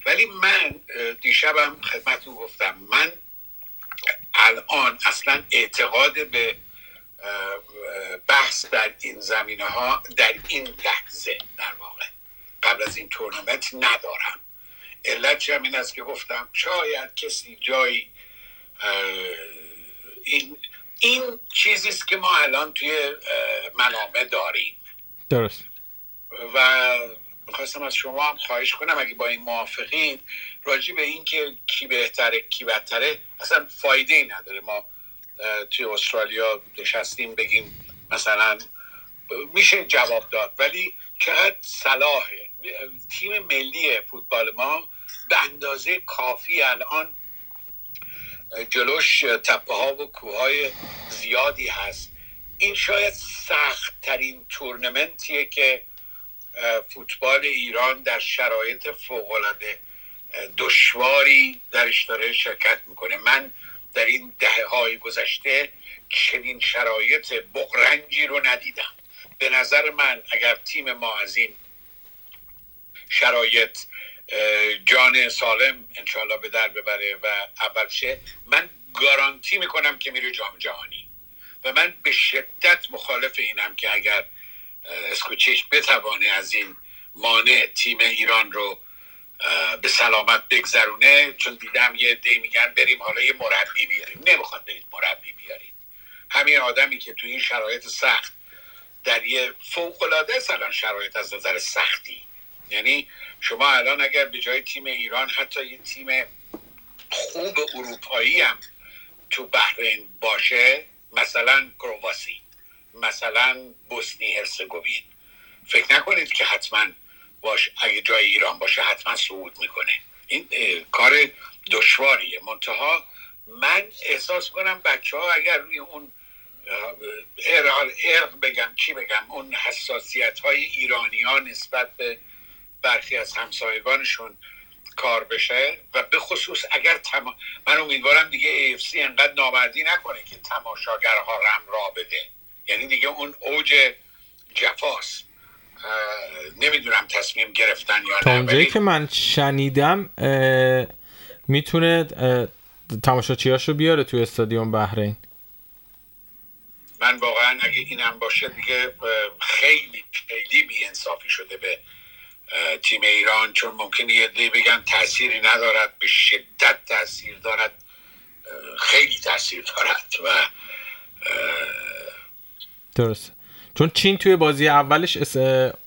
ولی من دیشبم خدمتتون گفتم من الان اصلا اعتقاد به بحث در این زمینه ها در این لحظه در واقع. قبل از این تورنمنت ندارم. علت هم این است که گفتم شاید کسی جایی این این چیزی است که ما الان توی منامه داریم. درست. و می‌خواستم از شما هم خواهش کنم اگه با این موافقین راجع به این که کی بهتره کی بدتره اصلا فایده ای نداره. ما توی استرالیا نشستیم بگیم مثلا میشه جواب داد. ولی چقدر صلاحه تیم ملی فوتبال ما به اندازه کافی الان جلوش تپه ها و کوههای زیادی هست. این شاید سخت ترین تورنمنتیه که فوتبال ایران در شرایط فوقالعاده دشواری درش داره شرکت می‌کنه. من در این دهه های گذشته چنین شرایط بغرنجی رو ندیدم. به نظر من اگر تیم ما از این شرایط جان سالم انشالله به در ببره و اول شه من گارانتی می‌کنم که میره جام جهانی. و من به شدت مخالف اینم که اگر اسکوچیش بتوانه از این مانع تیم ایران رو به سلامت بگذرونه چون دیدم یه دی میگن بریم حالا یه مربی بیاریم. نمی‌خواد برید مربی بیارید. همین آدمی که تو این شرایط سخت در یه فوق العاده است شرایط از نظر سختی. یعنی شما الان اگر به جای تیم ایران حتی یه تیم خوب اروپایی هم تو بحرین باشه مثلا کرواسی مثلا بوسنی هرسگوین فکر نکنید که حتما باش اگه جای ایران باشه حتما صعود می‌کنه. این کار دشواریه. منتها من احساس کنم بچه ها اگر روی اون ارق بگم چی بگم؟ اون حساسیت های ایرانی ها نسبت به برخی از همسایگانشون کار بشه و به خصوص اگر تما... من امیدوارم دیگه AFC انقدر نامردی نکنه که تماشاگرها رم را بده. یعنی دیگه اون اوج جفاست. اه، نمی‌دونم تصمیم گرفتن یا تا نه اونجایی ولی که من شنیدم می‌تونه تماشاچیاشو بیاره تو استادیوم بحرین. من واقعا اگه اینم باشه دیگه خیلی خیلی بی انصافی شده به تیم ایران چون ممکنه یه دی بگن تأثیری ندارد به شدت تاثیر دارد خیلی تاثیر دارد و درست. چون چین توی بازی اولش اس...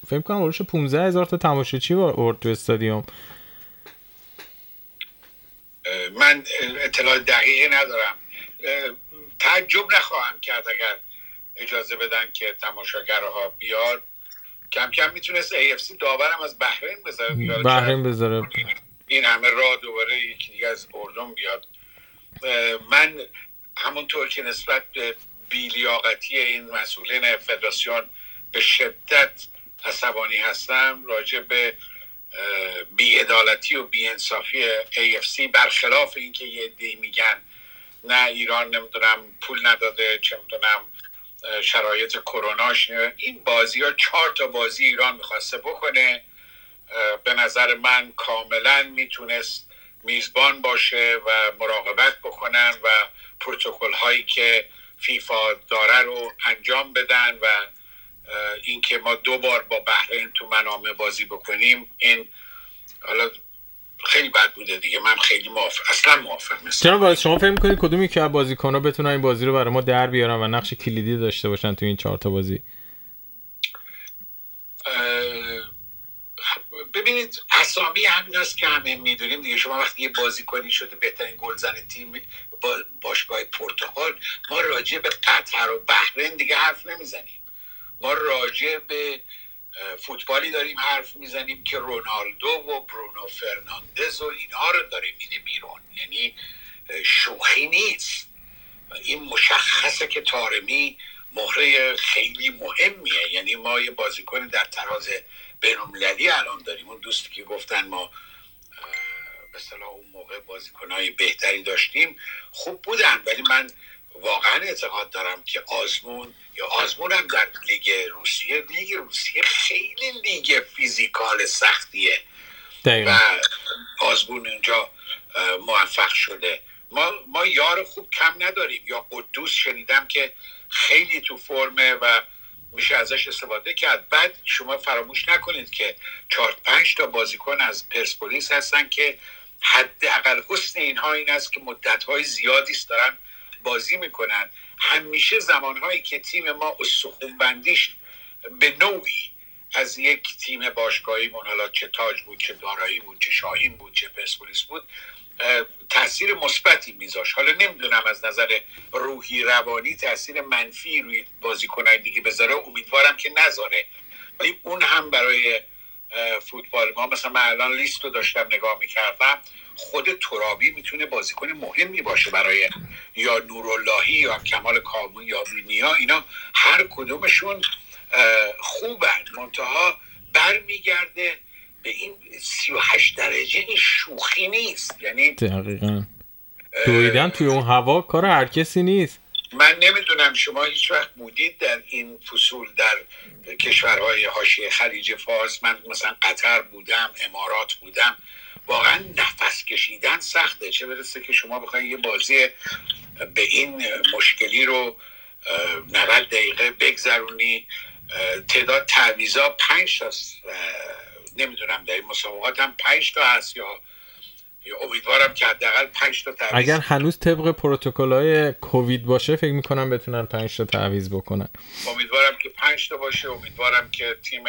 فکر کنم ورش 15 هزار تا تماشاچی آورد تو استادیوم. من اطلاع دقیقی ندارم. تعجب نخواهم کرد اگر اجازه بدن که تماشاگرها بیاد. کم کم می‌تونست AFC داورم از بحرین بذاره بحرین بذاره. این همه راه دوباره یکی دیگه از اردن بیاد. من همونطور که نسبت به بیلیاقتی این مسئولین فدراسیون به شدت عصبانی هستم راجع به بیعدالتی و بیانصافی AFC برخلاف اینکه یه دی میگن نه ایران نمی‌دونم پول نداده چه می‌دونم شرایط کروناش. این بازی ها چهار تا بازی ایران می‌خواسته بکنه. به نظر من کاملا می‌تونست میزبان باشه و مراقبت بکنن و پروتکل هایی که فیفا داره رو انجام بدن و اینکه ما دو بار با بحرین تو منامه بازی بکنیم. این حالا خیلی بد بوده دیگه. من خیلی موافق اصلا موافق نیستم. چرا باید شما فکر می‌کنید کدومی که بازیکن ها بتونن این بازی رو برای ما در بیارن و نقش کلیدی داشته باشن تو این چهار تا بازی؟ ببینید اسامی همین هست که همه می‌دونیم دیگه. شما وقتی یه بازیکنی شده بهترین گلزن تیم با باشگاه پرتغال ما راجع به قطر و بحرین دیگه حرف نمی‌زنیم. ما راجع به فوتبالی داریم حرف می‌زنیم که رونالدو و برونو فرناندز و اینها رو داره میده بیرون. یعنی شوخی نیست. این مشخصه که تارمی مهره خیلی مهمیه. یعنی ما یه بازیکن در تراز بینالمللی الان داریم. اون دوستی که گفتن ما به اون موقع بازیکنهای بهتری داشتیم خوب بودن. ولی من واقعا اعتقاد دارم که آزمون یا آزمون هم در لیگ روسیه لیگ روسیه خیلی لیگ فیزیکال سختیه. و آزمون اونجا موفق شده. ما, ما یار خوب کم نداریم. یا قدوس شنیدم که خیلی تو فرمه و میشه ازش استفاده کرد. بعد شما فراموش نکنید که چهار پنج تا بازیکن از پرسپولیس هستن که حداقل حسن اینها این است که مدت های زیادی است دارن بازی می‌کنن. همیشه زمانهایی که تیم ما استخون بندیش به نوعی از یک تیم باشگاهی من حالا چه تاج بود چه دارایی بود چه شاهین بود چه پرسپولیس بود تاثیر مثبتی میذاش حالا نمی‌دونم از نظر روحی روانی تاثیر منفی روی بازیکنهای دیگه بذاره امیدوارم که نذاره. ولی اون هم برای فوتبال. ما مثلا من الان لیست رو داشتم نگاه می‌کردم. خود ترابی می‌تونه بازیکن مهمی باشه برای یا نوراللهی یا کمال کامون یا وینیا. اینا هر کدومشون خوبن. منتها برمیگرده به این 38 درجه این شوخی نیست. یعنی دقیقا. دویدن توی اون هوا کار هر کسی نیست. من نمی‌دونم شما هیچ وقت بودید در این فصول در کشورهای حاشیه خلیج فارس من مثلا قطر بودم امارات بودم واقعا نفس کشیدن سخته. چه برسه که شما بخواید یه بازی به این مشکلی رو 90 دقیقه بگذرونی تعداد تعویزا پنج تا نمی‌دونم در این مسابقات هم پنج تا هست یا امیدوارم که حداقل 5 تا تعویض اگر هنوز طبق پروتکل های کووید باشه فکر می‌کنم بتونن 5 تا تعویض بکنن. امیدوارم که 5 تا باشه. امیدوارم که تیم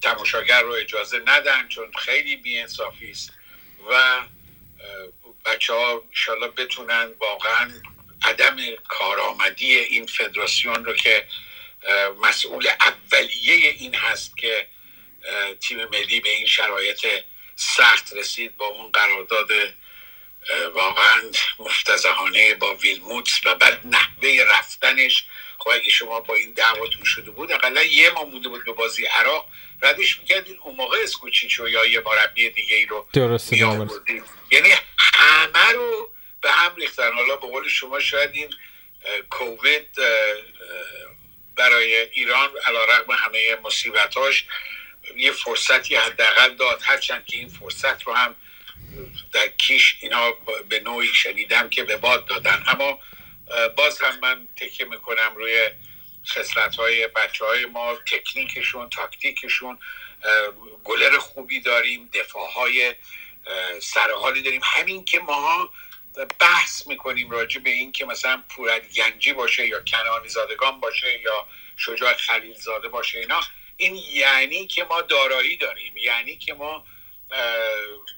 تماشاگر رو اجازه ندن چون خیلی بیانصافی است و بچه ها انشالله بتونن واقعا عدم کارآمدی این فدراسیون رو که مسئول اولیه این هست که تیم ملی به این شرایط سخت رسید با اون قرارداد واقعا مفتزهانه با ویلموتس و بعد نحوه رفتنش. خب اگه شما با این دعواتون شده بود اقلا یه ما مونده بود به بازی عراق. ردش می‌کردین اون موقع اسکوچیچو یا یه مربی دیگه ای رو یعنی همه رو به هم ریختن. حالا به قول شما شاید این کووید برای ایران علا رقم همه مصیبتاش یه فرصتی حداقل داد. هرچند که این فرصت رو هم در کیش اینا به نوعی شنیدم که به باد دادن. اما باز هم من که می‌کنم روی خصلت های بچه های ما تکنیکشون تاکتیکشون. گلر خوبی داریم دفاع های سرحالی داریم. همین که ما بحث می‌کنیم راجع به این که مثلا پورد گنجی باشه یا کنانی زادگان باشه یا شجاع خلیل زاده باشه اینا این یعنی که ما دارایی داریم یعنی که ما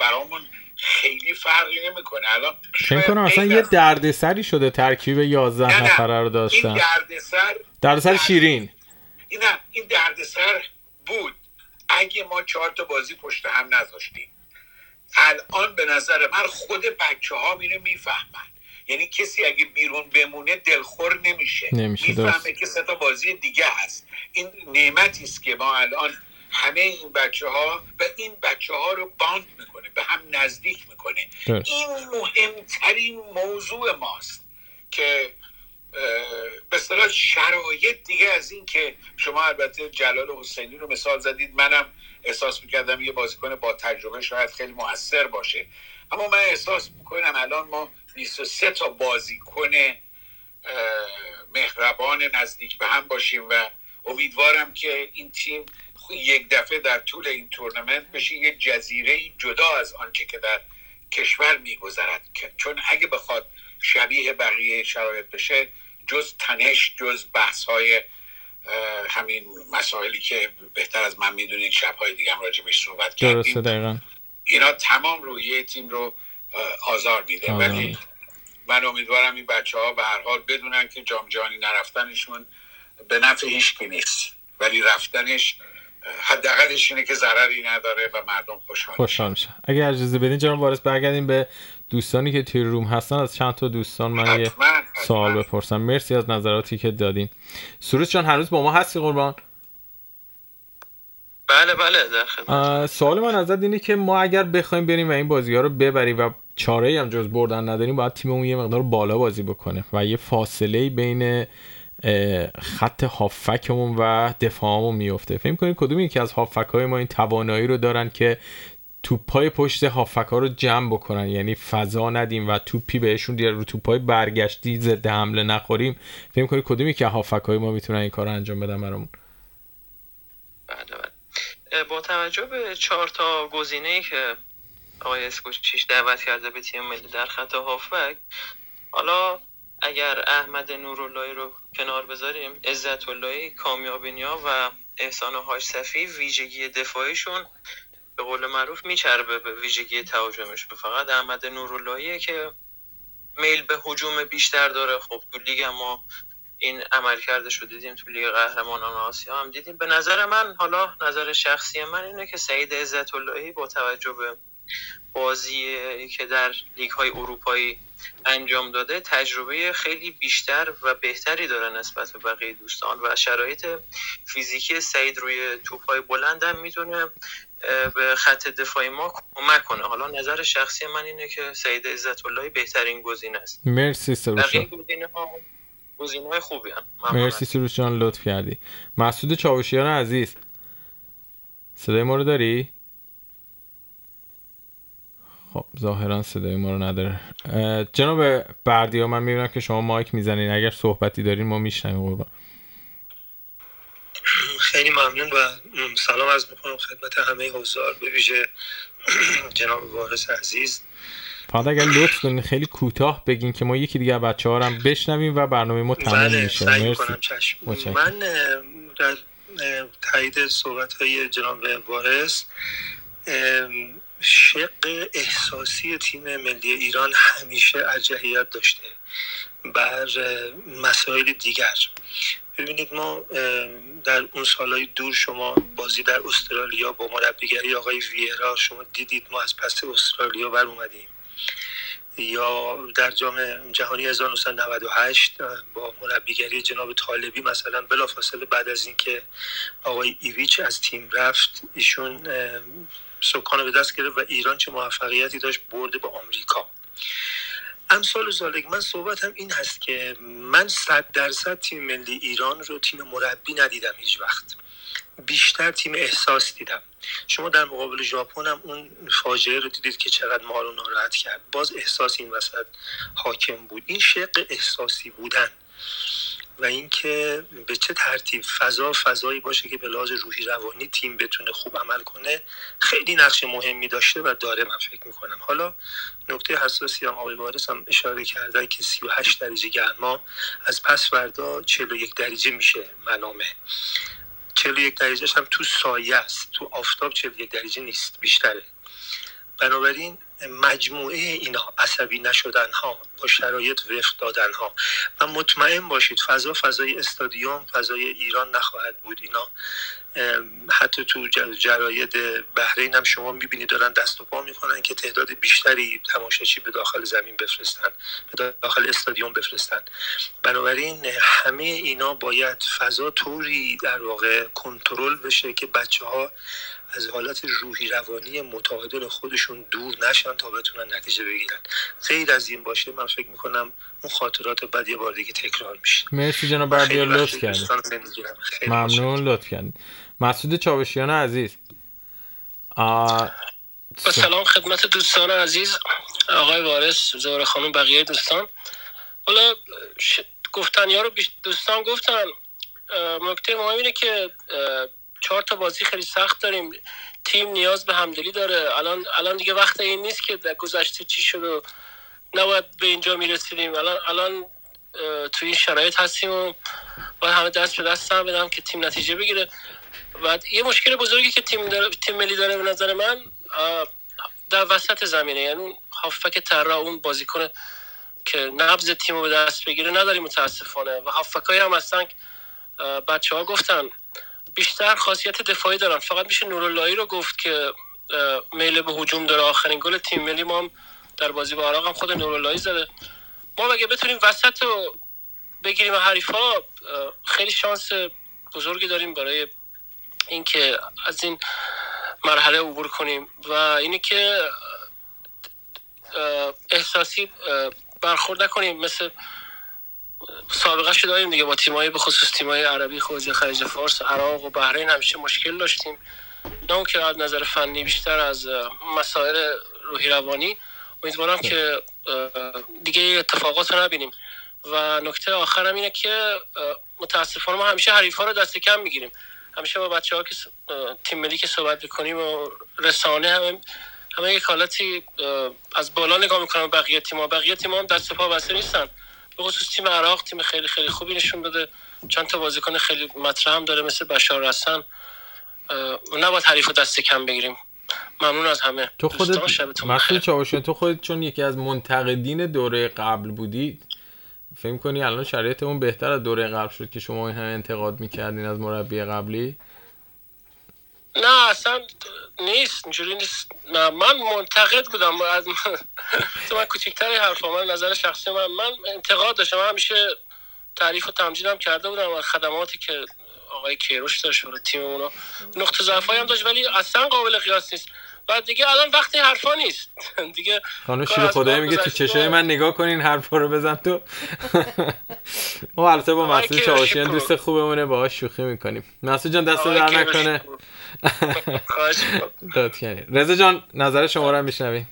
برامون خیلی فرقی نمی‌کنه. الان فکر کنم اصلا یه دردسری شده ترکیب 11 نفره رو داشتن. این دردسر دردسر شیرین. این نه این دردسر بود. اگه ما چهار تا بازی پشت هم نذاشتیم. الان به نظر من خود بچه ها میره می‌فهمن. یعنی کسی اگه بیرون بمونه دلخور نمیشه. نمیشه می‌فهمه که سه تا بازی دیگه هست. این نعمتی است که ما الان همه این بچه ها و این بچه ها رو باند می‌کنه به هم نزدیک می‌کنه. این مهمترین موضوع ماست که به اصطلاح شرایط دیگه از این که شما البته جلال حسینی رو مثال زدید. منم احساس می‌کردم یه بازیکن با تجربه شاید خیلی موثر باشه. اما من احساس می‌کنم الان ما 23 تا بازیکن مهربان نزدیک به هم باشیم و امیدوارم که این تیم یک دفعه در طول این تورنمنت بشه یه جزیره جدا از آنچه که در کشور میگذرد. چون اگه بخواد شبیه بقیه شرایط بشه جز تنش جز بحث های همین مسائلی که بهتر از من می‌دونید شبهای دیگه هم راجبش صحبت کردیم. اینا تمام رویه تیم رو آزار میده. ولی من امیدوارم این بچه ها به هر حال بدونن که جام جهانی نرفتنشون به نفع هیچ نیست. ولی رفتنش حداقلش اینه که ضرری نداره و مردم خوشحال خوشحال میشه اگر اجازه بدین جناب وارث برگردیم به دوستانی که توی روم هستن. از چند تا دوستان من یه سوال بپرسم. مرسی از نظراتی که دادین. سروش جان هنوز با ما هستی قربان؟ بله بله سوال من ازت اینه که ما اگر بخوایم بریم و این بازی ها رو ببریم و چاره هم جز بردن نداریم باید تیممون یه مقدار بالا بازی بکنه و یه فاصله بین خط هافکمون و دفاعمون میفته فکر کنید کدوم یکی از هافک های ما این توانایی رو دارن که توپای پشت هافک ها رو جمع بکنن؟ یعنی فضا ندیم و توپی بهشون دیگه رو توپای برگشتی ضد حمله نخوریم. فکر کنید کدوم یکی از هافک های ما می‌تونن این کار انجام بدن برامون؟ بله بله. با توجه به چهار تا گزینه که آقای اسکوچیش دعوت کرده به تیم ملی در خط هافک. حالا اگر احمد نوراللهی رو کنار بذاریم عزت اللهی کامیابینیا و احسان هاش صفی ویژگی دفاعیشون به قول معروف میچربه به ویژگی تهاجمش فقط احمد نوراللهیه که میل به حجوم بیشتر داره. خب تو لیگ ما این عمل کرده شد دیدیم تو لیگ قهرمانان آسیا هم دیدیم. به نظر من حالا نظر شخصی من اینه که سعید عزت اللهی با توجه به بازی که در لیگ های اروپایی انجام داده تجربه خیلی بیشتر و بهتری داره نسبت به بقیه دوستان و شرایط فیزیکی سعید روی توپ های بلند هم می‌تونه به خط دفاعی ما کمک کنه. حالا نظر شخصی من اینه که سعید عزت اللهی بهترین گزینه است. مرسی سروش گزینه های خوبی هم. مرسی سروش جان لطف کردی. مسعود چاوشیان عزیز صدای ما رو داری؟ خب ظاهرا صدای ما رو نداره. جناب بردیا من می‌بینم که شما مایک می‌زنین. اگر صحبتی دارین ما میشنیم قربان. خیلی ممنون و سلام از می‌کنم خدمت همه حضار به ویژه جناب وارث عزیز. فقط اگر لطف کنین خیلی کوتاه بگین که ما یکی دیگه بچه ها هم بشنویم و برنامه ما تمام بله، میشه. مرسی. من در تایید صحبت های جناب وارث. شق احساسی تیم ملی ایران همیشه ارجحیت داشته بر مسائل دیگر. ببینید ما در اون سالهای دور شما بازی در استرالیا با مربیگری آقای ویرا شما دیدید ما از پس استرالیا بر اومدیم. یا در جام جهانی 1998 با مربیگری جناب طالبی مثلا بلافاصله بعد از اینکه آقای ایویچ از تیم رفت ایشون سکان به دست گرفت و ایران چه موفقیتی داشت برده به آمریکا. امثال زالک من صحبتم این هست که من صد درصد تیم ملی ایران رو تیم مربی ندیدم هیچ وقت. بیشتر تیم احساس دیدم. شما در مقابل ژاپن هم اون فاجعه رو دیدید که چقدر ما رو ناراحت کرد. باز احساس این وسط حاکم بود. این شق احساسی بودن. و اینکه به چه ترتیب فضا فضایی باشه که به لحاظ روحی روانی تیم بتونه خوب عمل کنه خیلی نقش مهمی داشته و داره من فکر می‌کنم. حالا نکته حساسی هم آقای وارث هم اشاره کردن که 38 درجه گرما از پس فردا 41 درجه میشه منامه. 41 درجه هم تو سایه است تو آفتاب 41 درجه نیست بیشتره. بنابراین مجموعه اینا عصبی نشدن ها با شرایط وفق دادن ها و مطمئن باشید فضا فضای استادیوم فضای ایران نخواهد بود. اینا حتی تو جراید بحرین هم شما می‌بینید دارن دست و پا می‌کنن که تعداد بیشتری تماشاچی به داخل زمین بفرستن به داخل استادیوم بفرستن. بنابراین همه اینا باید فضا طوری در واقع کنترل بشه که بچه ها از حالت روحی روانی متعادل خودشون دور نشن تا بتونن نتیجه بگیرن. غیر از این باشه من فکر می‌کنم اون خاطرات بعد یه بار دیگه تکرار میشه. مرسی جناب بردیا لطف کردید. ممنون لطف کردید. مسعود چاوشیان عزیز. با سلام خدمت دوستان عزیز. آقای وارث زهر خانم بقیه دوستان. حالا ش... ها رو دوستان گفتن نکته مهم اینه که چهار تا بازی خیلی سخت داریم. تیم نیاز به همدلی داره. الان الان دیگه وقت این نیست که در گذشته چی شد و نباید به اینجا می‌رسیدیم. الان الان تو این شرایط هستیم و باید همه دست به دست هم بدم که تیم نتیجه بگیره. و یه مشکل بزرگی که تیم داره تیم ملی داره به نظر من در وسط زمینه. یعنی اون هافک ترا اون بازیکن که نبض تیم رو به دست بگیره نداریم متاسفانه. و هافکایی هم هستن بچه ها گفتن بیشتر خاصیت دفاعی دارن فقط میشه نوراللهی رو گفت که میل به هجوم داره. آخرین گل تیم ملی ما هم در بازی با عراق هم خود نوراللهی زده. ما اگه بتونیم وسط رو بگیریم حریفا؟ خیلی شانس بزرگی داریم برای اینکه از این مرحله عبور کنیم. و اینی که احساسی برخورد نکنیم. مثل سابقه شده داریم دیگه با تیمایی به خصوص تیمای عربی خوزی خلیج فارس عراق و بحرین همیشه مشکل داشتیم. نه که از نظر فنی بیشتر از مسائل روحی روانی. امیدوارم که دیگه اتفاقات رو نبینیم. و نکته آخرم اینه که متاسفانه ما همیشه حریف ها رو دست کم می‌گیریم. همیشه با بچه ها که تیم ملی که صحبت می‌کنیم و رسانه همه همه یک حالتی از بالا نگاه می‌کنم بقیه تیم ها بقیه تیم ها هم دست پا بسته نیستن. به خصوص تیم عراق تیم خیلی خیلی خوبی نشون داده چند تا بازیکن خیلی مطرح هم داره مثل بشار رسن نباید حریف دست کم بگیریم. ممنون از همه. تو خودت مسئول چاوشیان تو خودت چون یکی از منتقدین دوره قبل بودید فکر کنی الان شرایط اون بهتر از دوره قبل شد که شما این همه انتقاد می‌کردین از مربی قبلی؟ نه اصلا نیست اینجوری نیست. نه من منتقد بودم. از تو من کوچکتر حرفا من نظر شخصی من من انتقاد داشتم. من همیشه تعریف و تمجیدم کرده بودم و خدماتی که آقای کیروش داشت برای تیممون نقطه ضعف هم داشت ولی اصلا قابل قیاس نیست. و دیگه الان وقتی حرفا نیست. دیگه خانم شیر خدایی میگه تو چشای من نگاه کنین حرفا رو بزن تو. ما البته با مسعود چاوشیان دوست خوبمونه باهاش شوخی می‌کنیم. مسعود جان دست در نکنه. رضا جان نظر شما رو میشنویم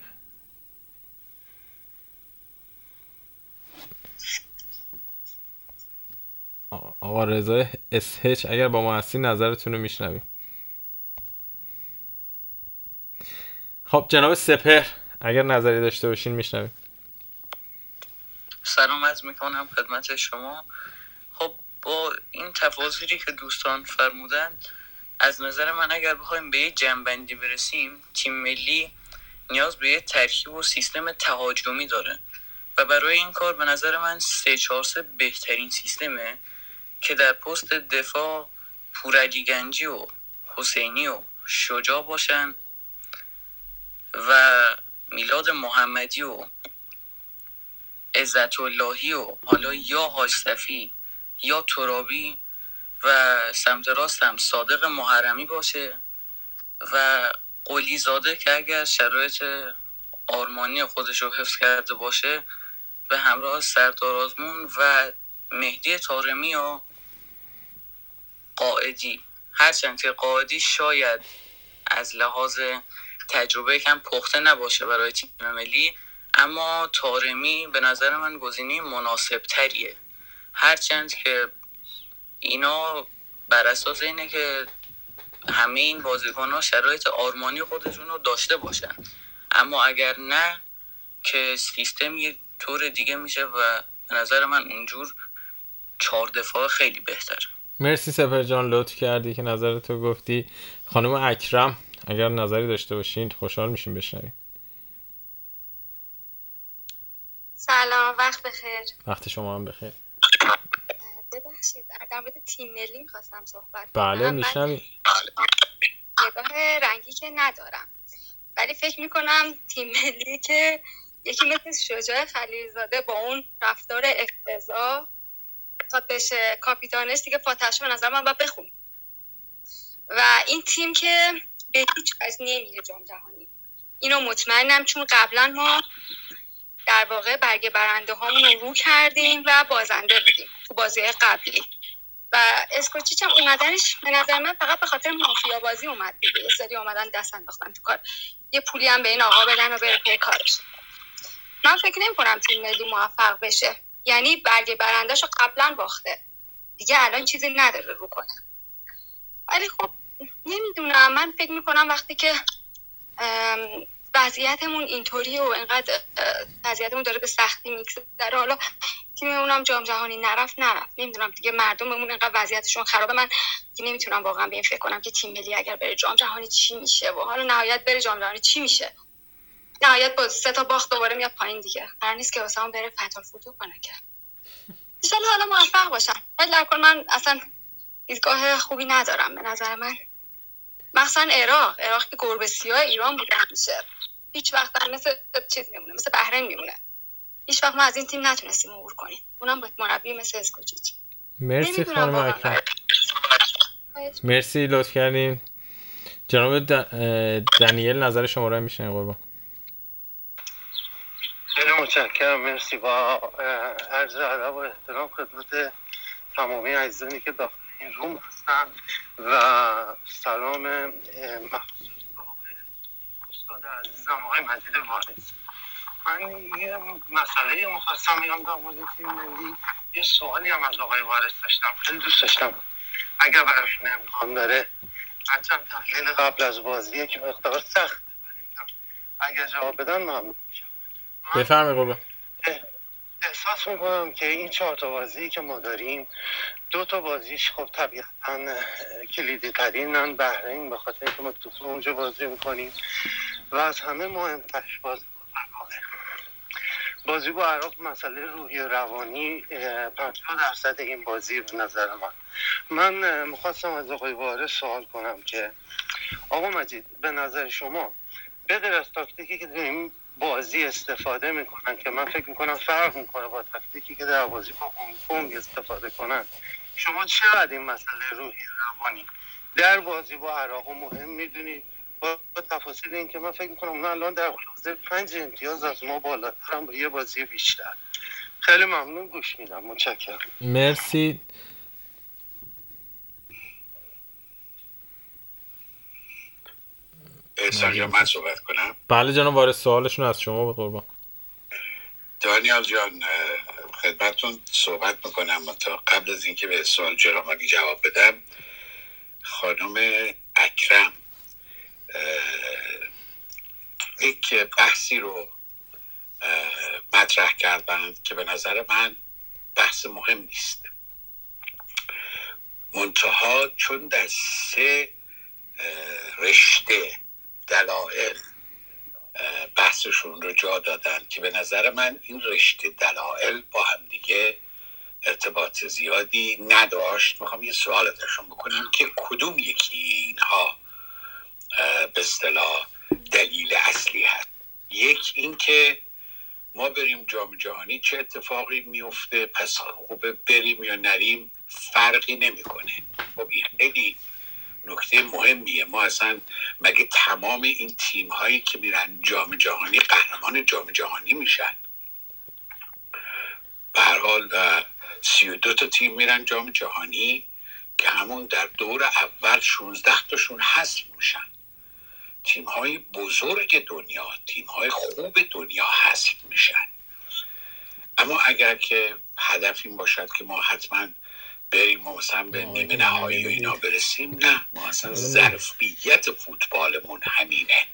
آقا رضا اسهچ اگر با ما هستی نظرتون رو میشنویم خب جناب سپر اگر نظری داشته باشین میشنویم. سلام از می‌کنم خدمت شما. خب با این تفاصیلی که دوستان فرمودن از نظر من اگر بخوایم به یه جنبندی برسیم تیم ملی نیاز به یه ترکیب و سیستم تهاجمی داره و برای این کار به نظر من سه 4 بهترین سیستمه که در پست دفاع پورعلی گنجی و حسینی و شجاع باشن. و میلاد محمدی و عزت اللهی و حالا یا هاشتفی یا ترابی و سمت راست هم صادق محرمی باشه و قلی زاده که اگر شرایط آرمانی خودش رو حفظ کرده باشه به همراه سردار آزمون و مهدی تارمی و قاعدی هرچند که قاعدی شاید از لحاظ تجربه کم پخته نباشه برای تیم ملی اما تارمی به نظر من گزینه مناسب تریه هرچند که اینا بر اساس اینه که همه این بازیکن ها شرایط آرمانی خودشون رو داشته باشن. اما اگر نه که سیستم یه طور دیگه میشه و به نظر من اونجور چهار دفاع خیلی بهتر مرسی سپر جان لطف کردی که نظر تو گفتی. خانم اکرم. اگر نظری داشته باشین خوشحال میشیم بشنویم. سلام وقت بخیر. وقت شما هم بخیر. ببخشید در مورد تیم ملی می‌خواستم صحبت بله میشنویم نگاه رنگی که ندارم. ولی فکر می‌کنم تیم ملی که یکی مثل شجاع خلیلزاده با اون رفتار افتضاح تا بشه کاپیتانش دیگه فاتحش به نظر من باید بخون و این تیم که به هیچ از نمیره جام جهانی. اینو مطمئنم چون قبلا ما در واقع برگ برنده هامون رو کردیم و بازنده بودیم تو بازی قبلی. و اسکوچیچ هم اومدنش به نظر من فقط به خاطر مافیا بازی اومد دیگه. یه سری اومدن دست انداختن تو کار. یه پولی هم به این آقا بدن و بره پی کارش. من فکر نمی کنم تیم ملی موفق بشه. یعنی برگ برندهش رو قبلا باخته. دیگه الان چیزی نداره رو کنه. ولی خب نمی‌دونم. من فکر می‌کنم وقتی که وضعیتمون اینطوری و اینقدر وضعیتمون داره به سختی میگذره حالا تیممون هم جام جهانی نرفت نرفت. نمی‌دونم دیگه مردممون اینقدر وضعیتشون خرابه. من نمی‌تونم واقعا به این فکر کنم که تیم ملی اگر بره جام جهانی چی میشه و حالا نهایت بره جام جهانی چی میشه؟ نهایت با سه تا باخت دوباره میاد پایین دیگه. قرار نیست که واسه بره فتال فوتو کنه که. ان حالا موفق باشن ولی در من اصلا دیدگاه خوبی ندارم به نظر من. مخصوصا عراق عراق که گربه سیاه ایران بوده همیشه. هیچ وقت مثل چیز میمونه مثل بحرین میمونه. هیچ وقت ما از این تیم نتونستیم عبور کنیم. اونم با مربی مثل اسکوچیچ. مرسی خانم اکرم. مرسی لطف کردین. جناب دنیل نظر شما رو میشنه قربان. خیلی متشکرم مرسی. با عرض ادب و احترام خدمت تمامی عزیزانی که داخل این روم هستن و سلام مخصوص استاد عزیزم آقای مجید وارث من یه مسئله مخواستم میگم در مورد تیم ملی. یه سوالی هم از آقای وارث داشتم خیلی دوست داشتم. اگر براشون امکان داره حتما تحلیل قبل از بازیه که مقدار سخت. اگر جواب بدن ممنون بفرمایید قربان. احساس می‌کنم که این چهار تا بازی که ما داریم دو تا بازیش خب طبیعتا کلیدی ترینن بحرین به خاطر اینکه ما تو اونجا بازی می‌کنیم و از همه مهمترش بازی بازی با عراق مسئله روحی و روانی پنجاه درصد این بازی به نظر من. من می‌خواستم از آقای وارث سوال کنم که آقا مجید به نظر شما به از تاکتیکی که داریم بازی استفاده می‌کنن که من فکر می‌کنم فرق می‌کنه با تاکتیکی که در بازی با هنگ استفاده کنن. شما چقدر این مسئله روحی روانی؟ در بازی با عراق مهم می‌دونید با تفاصیل این که من فکر می‌کنم اونا الان در حوزه پنج امتیاز از ما بالاترم با یه بازی بیشتر. خیلی ممنون گوش میدم. متشکرم. مرسی. سرجان من صحبت کنم. بله جناب وارث سوالشون از شما به قربان. دانیال جان خدمتتون صحبت می‌کنم تا قبل از اینکه به سوال جرامانی جواب بدم. خانم اکرم یک بحثی رو مطرح کردند که به نظر من بحث مهم نیست. منتها چون در سه رشته دلایل بحثشون رو جا دادن که به نظر من این رشته دلایل با هم دیگه ارتباط زیادی نداشت. می‌خوام یه سوال ازشون بکنم که کدوم یکی اینها به اصطلاح دلیل اصلی هست؟ یک اینکه ما بریم جام جهانی چه اتفاقی میفته پس خوبه بریم یا نریم فرقی نمی‌کنه. خب این خیلی نکته مهمیه. ما اصلا مگه تمام این تیم هایی که میرن جام جهانی قهرمان جام جهانی میشن؟ به هر حال سی و دو تا تیم میرن جام جهانی که همون در دور اول 16 تاشون حذف میشن. تیم های بزرگ دنیا تیم های خوب دنیا حذف میشن. اما اگر که هدف این باشد که ما حتما بریم و مثلا به نیمه نهایی و اینا برسیم. نه ما اصلا ظرفیت فوتبالمون همینه.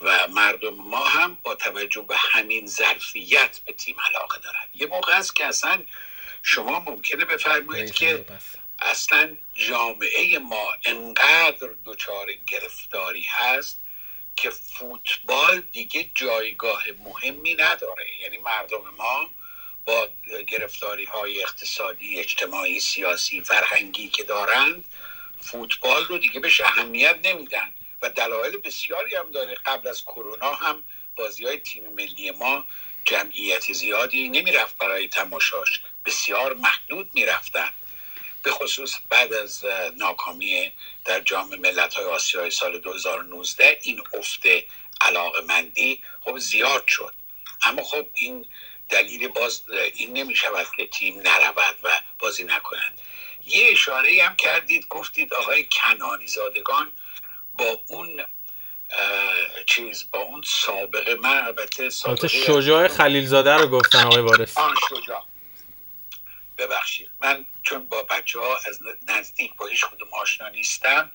و مردم ما هم با توجه به همین ظرفیت به تیم علاقه دارن. یه موقع هست که اصلا شما ممکنه بفرمایید که اصلا جامعه ما انقدر دچار گرفتاری هست که فوتبال دیگه جایگاه مهمی نداره. یعنی مردم ما با گرفتاری های اقتصادی اجتماعی سیاسی فرهنگی که دارند فوتبال رو دیگه بهش اهمیت نمیدن. و دلایل بسیاری هم داره. قبل از کرونا هم بازی های تیم ملی ما جمعیت زیادی نمی‌رفت برای تماشاش. بسیار محدود می‌رفتن. به خصوص بعد از ناکامی در جام ملت های آسیای سال 2019 این افت علاقه مندی خب زیاد شد. اما خب این دلیل باز این نمی شود که تیم نرود و بازی نکنند یه اشاره هم کردید گفتید آقای کنانی زادگان با اون چیز با اون سابقه من البته سابقه شجاع خلیلزاده رو گفتن آقای وارث. آن شجاع. ببخشید من چون با بچه ها از نزدیک با هیچ کدوم آشنا نیستم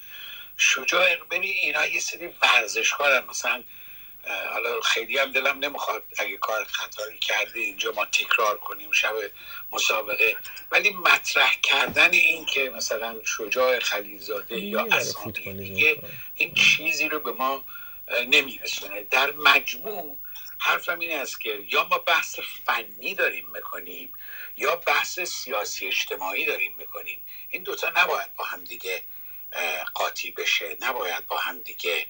شجاع ببین اینا یه سری ورزشکارن مثلا حالا خیلی هم دلم نمی‌خواد اگه کار خطایی کرده اینجا ما تکرار کنیم شب مسابقه. ولی مطرح کردن این که مثلا شجاع خلیلزاده یا اسامی دیگه این چیزی رو به ما نمیرسونه. در مجموع حرفم این است که یا ما بحث فنی داریم می‌کنیم یا بحث سیاسی اجتماعی داریم می‌کنیم. این دوتا نباید با هم دیگه قاطی بشه. نباید با هم دیگه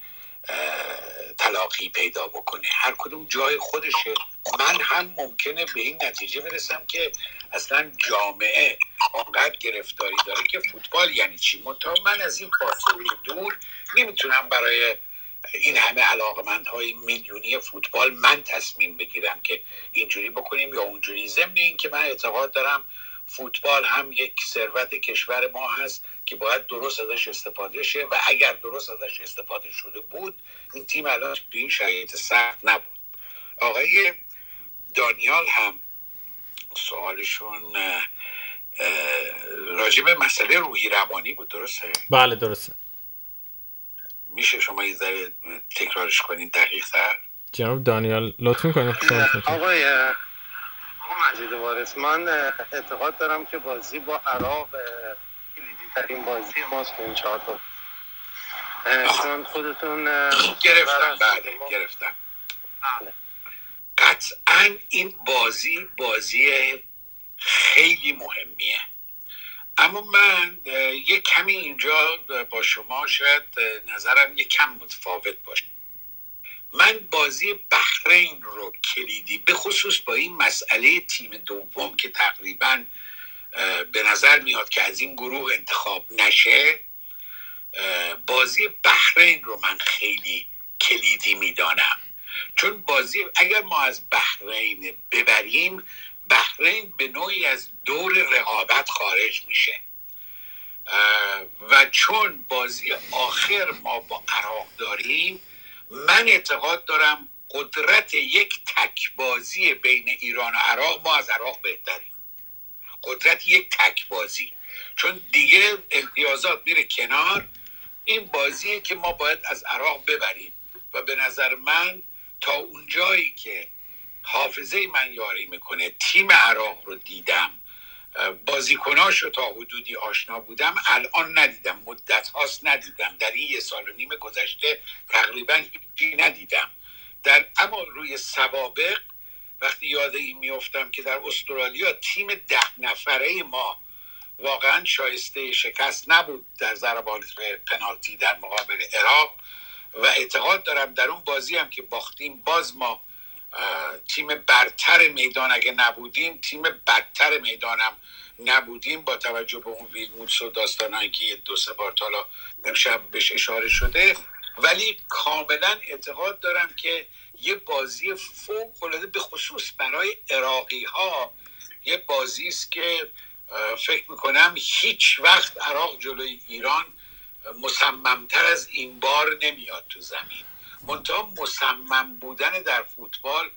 تلاقی پیدا بکنه. هر کدوم جای خودشه. من هم ممکنه به این نتیجه برسم که اصلا جامعه آنقدر گرفتاری داره که فوتبال یعنی چی؟ منتها من از این فاصله دور نمی‌تونم برای این همه های میلیونی فوتبال من تصمیم بگیرم که اینجوری بکنیم یا اونجوری. ضمن این که من اعتقاد دارم فوتبال هم یک ثروت کشور ما هست که باید درست ازش استفاده شه و اگر درست ازش استفاده شده بود این تیم الان تو این شرایط سخت نبود. آقای دانیال هم سوالشون راجب مسئله روحی روانی بود درسته؟ بله درسته. میشه شما یه ذره تکرارش کنین دقیق تر جناب دانیال لطف می‌کنید آقای مجید وارث. من اعتقاد دارم که بازی با عراق کلیدی ترین بازی ماست این چهار چون خودتون گرفتم بله گرفتم. بله. قطعا این بازی بازی خیلی مهمیه. اما من یه کمی اینجا با شما شاید نظرم یه کم متفاوت باشه. من بازی بحرین رو کلیدی به خصوص با این مسئله تیم دوم که تقریبا به نظر میاد که از این گروه انتخاب نشه بازی بحرین رو من خیلی کلیدی می‌دانم. چون بازی اگر ما از بحرین ببریم بحرین به نوعی از دور رقابت خارج میشه. و چون بازی آخر ما با عراق داریم من اعتقاد دارم قدرت یک تکبازی بین ایران و عراق ما از عراق بهتریم. قدرت یک تکبازی. چون دیگه امتیازات میره کنار. این بازیه که ما باید از عراق ببریم. و به نظر من تا اونجایی که حافظه من یاری می‌کنه تیم عراق رو دیدم. بازیکناش رو تا حدودی آشنا بودم الان ندیدم مدت هاست ندیدم. در این یه سال و نیم گذشته تقریبا هیچی ندیدم. در اما روی سوابق وقتی یاد این میفتم که در استرالیا تیم ده نفره ما واقعا شایسته شکست نبود در ضربات پنالتی در مقابل عراق و اعتقاد دارم در اون بازی هم که باختیم باز ما تیم برتر میدان اگه نبودیم تیم بدتر می‌دانم نبودیم با توجه به اون ویلموتس و داستانهایی که دو سه بار تالا امشب بهش اشاره شده. ولی کاملا اعتقاد دارم که یه بازی فوق العاده به خصوص برای عراقی ها یه بازی است که فکر می‌کنم هیچ وقت عراق جلوی ایران مصممتر از این بار نمیاد تو زمین. منتها مصمم بودن در فوتبال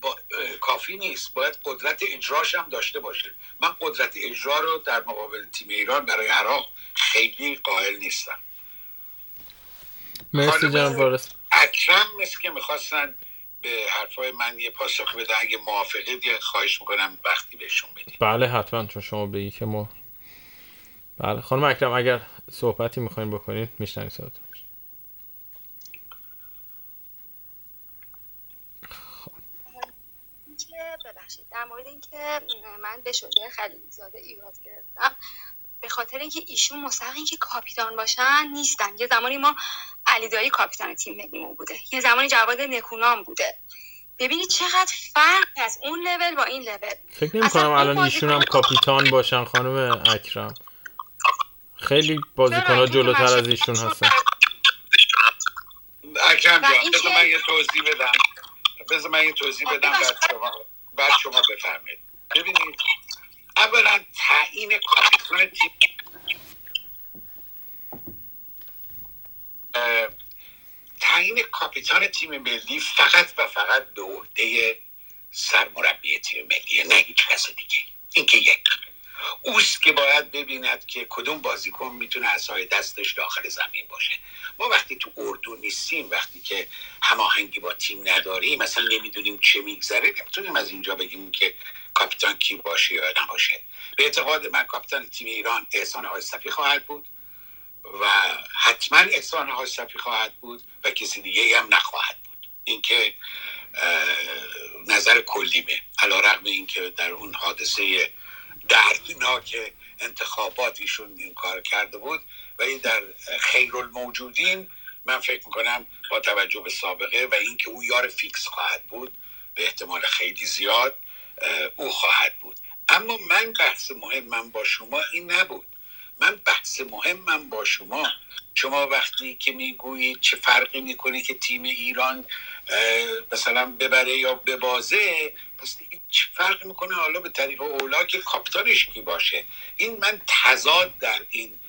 با... کافی نیست. باید قدرت اجراش هم داشته باشه. من قدرت اجرا رو در مقابل تیم ایران برای عراق خیلی قائل نیستم. مرسی جان اکرم مثل که می‌خواستن به حرفای من یه پاسخ بده اگه موافقه دیگه خواهش می‌کنم وقتی بهشون بدید. بله حتما چون شما بگی که ما بله خانم اکرم اگر صحبتی می‌خواین بکنید میشنوی صحبت ببخشید. در مورد اینکه من به شجاع خلیلزاده ایراد گرفتم به خاطر اینکه ایشون مستحق اینکه کاپیتان باشن نیستن. یه زمانی ما علیدایی کاپیتان تیم ملیمون بوده. یه زمانی جواد نکونام بوده. ببینید چقدر فرق از اون لول با این لول. فکر نمی کنم الان ایشون هم کاپیتان باشن خانم اکرم. خیلی بازیکن ها جلوتر از ایشون هستن. اکرم جان بذار من یه توضیح بدم. بذار من یه توضیح بدم بعد شما بعد شما بفرمایید. ببینید اولا تعیین کاپیتان تیم. تعیین کاپیتان تیم ملی فقط و فقط به عهده سرمربی تیم ملی نه هیچ کس دیگه. این که یک. اوست که باید ببیند که کدوم بازیکن می‌تونه از دستش داخل زمین باشه. ما وقتی تو اردو نیستیم وقتی که هماهنگی با تیم نداریم مثلا نمی‌دونیم چه میگذره نمی‌تونیم از اینجا بگیم که کاپیتان کی باشه یا نباشه. به اعتقاد من کاپیتان تیم ایران احسان آیستفی خواهد بود و حتما احسان آیستفی خواهد بود و کسی دیگه هم نخواهد بود. اینکه نظر کلیمه علا رقم اینکه در اون حادثه دردناک انتخابات ایشون این کار کرده بود و این در خیر الموجودین من فکر می‌کنم با توجه به سابقه و اینکه او یار فیکس خواهد بود به احتمال خیلی زیاد او خواهد بود. اما من بحث مهمم با شما این نبود. من بحث مهمم با شما. شما وقتی که می‌گویید چه فرقی می‌کنه که تیم ایران مثلا ببره یا ببازه چه فرقی می‌کنه؟ حالا به طریق اولا که کاپتانش کی باشه؟ این من تضاد در این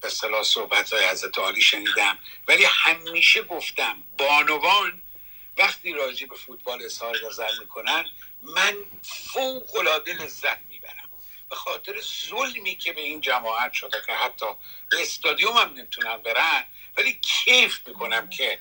به صلاح صحبت های حضرت عالی شنیدم. ولی همیشه گفتم بانوان وقتی راجع به فوتبال اظهار نظر می‌کنن من فوق العاده لذت به خاطر ظلمی که به این جماعت شده که حتی به استادیوم هم نمی‌تونن برن ولی کیف می‌کنم که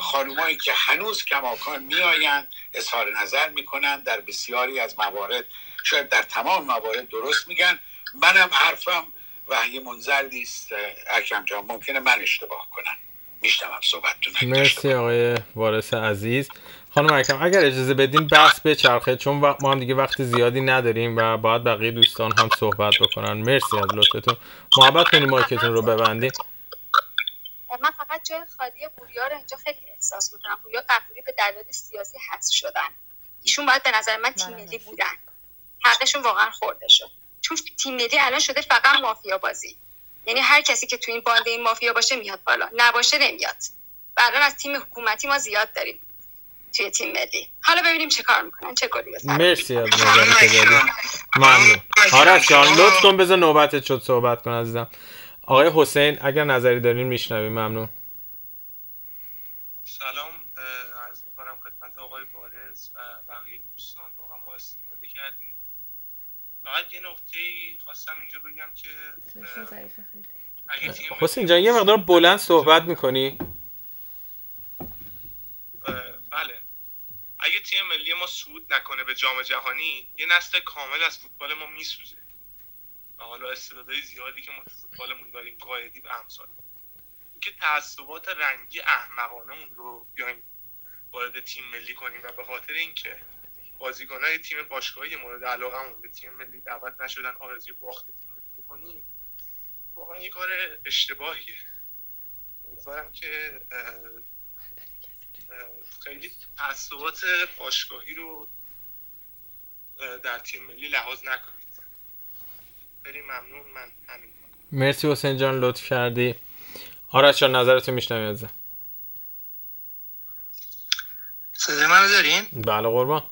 خانومایی که هنوز کماکان میآیند اظهار نظر می‌کنن در بسیاری از موارد. شاید در تمام موارد درست میگن. منم حرفم وحی منزل نیست. اکرم جان ممکنه من اشتباه کنم. میشتم صحبتتون مرسی آقای وارث عزیز. خانم اکرم اگر اجازه بدین بحث به چرخه چون ما هم دیگه وقت زیادی نداریم و باید بقیه دوستان هم صحبت بکنن. مرسی از لطفتون. محبت کنید مایکتون رو ببندین من فقط جای خالی بوریا رو اینجا خیلی احساس می‌کنم. بوریا قفوری به دلایل سیاسی حذف شدن. ایشون باید به نظر من تیم ملی بودن. حقشون واقعا خورده شد. چون تیم ملی الان شده فقط مافیا بازی. یعنی هر کسی که تو این بانده این مافیا باشه میاد بالا. نباشه نمیاد. و الان از تیم حکومتی ما زیاد داریم توی تیم ملی. حالا ببینیم چه کار می‌کنن چه گلی مرسی از ممنون. آرش جان لطف کن بذار نوبتت شد صحبت کن عزیزم. آقای حسین اگر نظری دارین میشنویم ممنون. سلام عرض می‌کنم خدمت آقای وارث و بقیه دوستان. واقعا ما استفاده کردیم. فقط یه نقطه خواستم اینجا بگم که حسین جان یه مقدار بلند صحبت می‌کنی؟ بله. اگه تیم ملی ما صعود نکنه به جام جهانی یه نسل کامل از فوتبال ما میسوزه. و حالا استعدادهای زیادی که ما تو فوتبالمون داریم قایدی و امثال که تعصبات رنگی احمقانمون رو بیایم وارد تیم ملی کنیم و به خاطر اینکه بازیکنهای تیم باشگاهی مورد علاقمون به تیم ملی دعوت نشدن آرزوی باخت تیم ملی کنیم واقعا یه کار اشتباهیه. امیدوارم که خیلی تعصبات باشگاهی رو در تیم ملی لحاظ نکنید. خیلی ممنون. من همین. مرسی حسین جان لطف کردی. آرش جان نظرتو میشنوی ازم صدای منو دارین؟ بله قربان.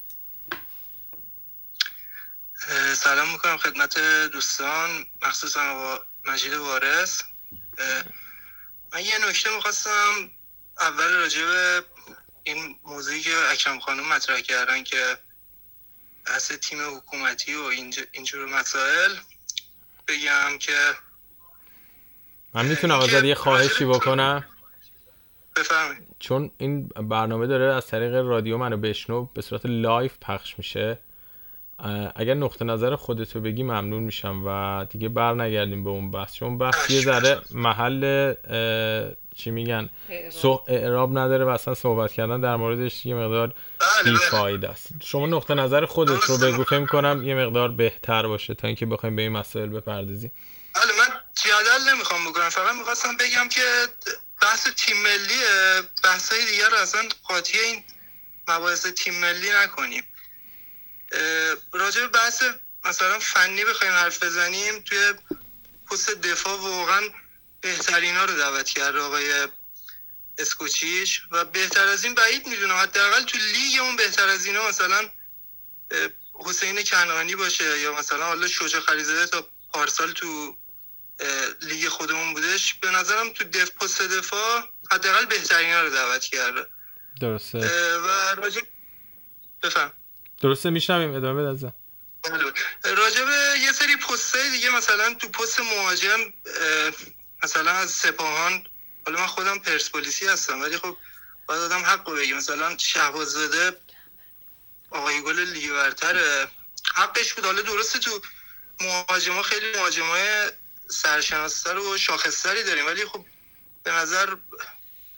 سلام می‌کنم خدمت دوستان. مخصوصا مجید وارث. من یه نکته می‌خواستم اول راجع به این موضوعی که اکرم خانم مطرح کردن که بحث تیم حکومتی و اینجور مسائل بگم که من می‌تونم ازت یه خواهشی بکنم. بفرمایید. چون این برنامه داره از طریق رادیو منو بشنو به صورت لایف پخش میشه. اگر نقطه نظر خودتو بگی ممنون میشم و دیگه بر نگردیم به اون بحث. چون بحث یه ذره محل چی میگن؟ اعراب. نداره و اصلا صحبت کردن در موردش یه مقدار بله، بله. بیفاید است. شما نقطه نظر خودت رو بگو فکر کنم یه مقدار بهتر باشه تا اینکه بخوایم به این مسائل بپردازیم. بله من جدل نمی‌خوام بکنم فقط می‌خواستم بگم که بحث تیم ملی بحث های دیگر رو اصلا قاطی این مباحث تیم ملی نکنیم. راجع به بحث مثلا فنی بخوایم حرف بزنیم توی پست دفاع واقعا بهترین ها رو دعوت کرده آقای اسکوچیش و بهتر از این بعید می‌دونم حداقل تو لیگ اون بهتر از اینا مثلا حسین کنانی باشه یا مثلا حالا شجاع خریزاده تا پارسال تو لیگ خودمون بودش به نظرم تو دف پست دفاع حداقل بهترین ها رو دعوت کرده. درسته. و راجع بفهم. درسته؟ میشنویم. ادامه بده ازم راجع به یه سری پستای دیگه مثلا تو پست مهاجم مثلا از سپاهان حالا من خودم پرسپولیسی هستم ولی خب باید آدم حق رو بگی مثلا شهباز زاده آقای گل لیگ برتر حقش بود. حالا درسته تو مهاجما خیلی مهاجمای سرشناستر و شاخصتری داریم ولی خب به نظر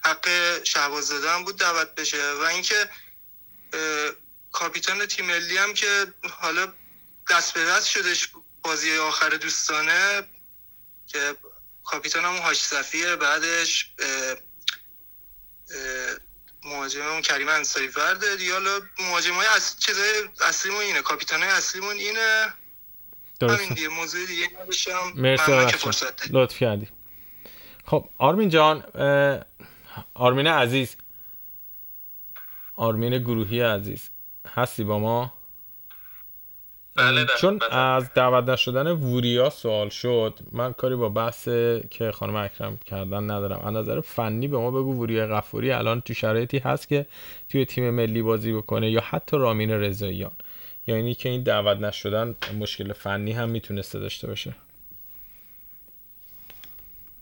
حق شهباز زاده هم بود دعوت بشه. و اینکه کاپیتان تیم ملی هم که حالا دست به دست شدش بازی آخر دوستانه که کاپیتان هم هاش صفیه بعدش مهاجممون کریم انصاری فرده دیگه حالا مهاجمای اص... چیزای اصلیمون اینه کاپیتانای اصلیمون اینه. درسته. همین دیگه موضوع دیگه نباشم مرسی لطف کردی. خب آرمین جان آرمین عزیز. آرمین گروهی عزیز. هستی با ما؟ بله, بله، چون بله. از دعوت نشدن ووریا سوال شد من کاری با بحث که خانم اکرم کردن ندارم. از نظر فنی به ما بگو ووریا غفوری الان تو شرایطی هست که توی تیم ملی بازی بکنه یا حتی رامین رضاییان. یا اینی که این دعوت نشدن مشکل فنی هم می‌تونسته داشته باشه.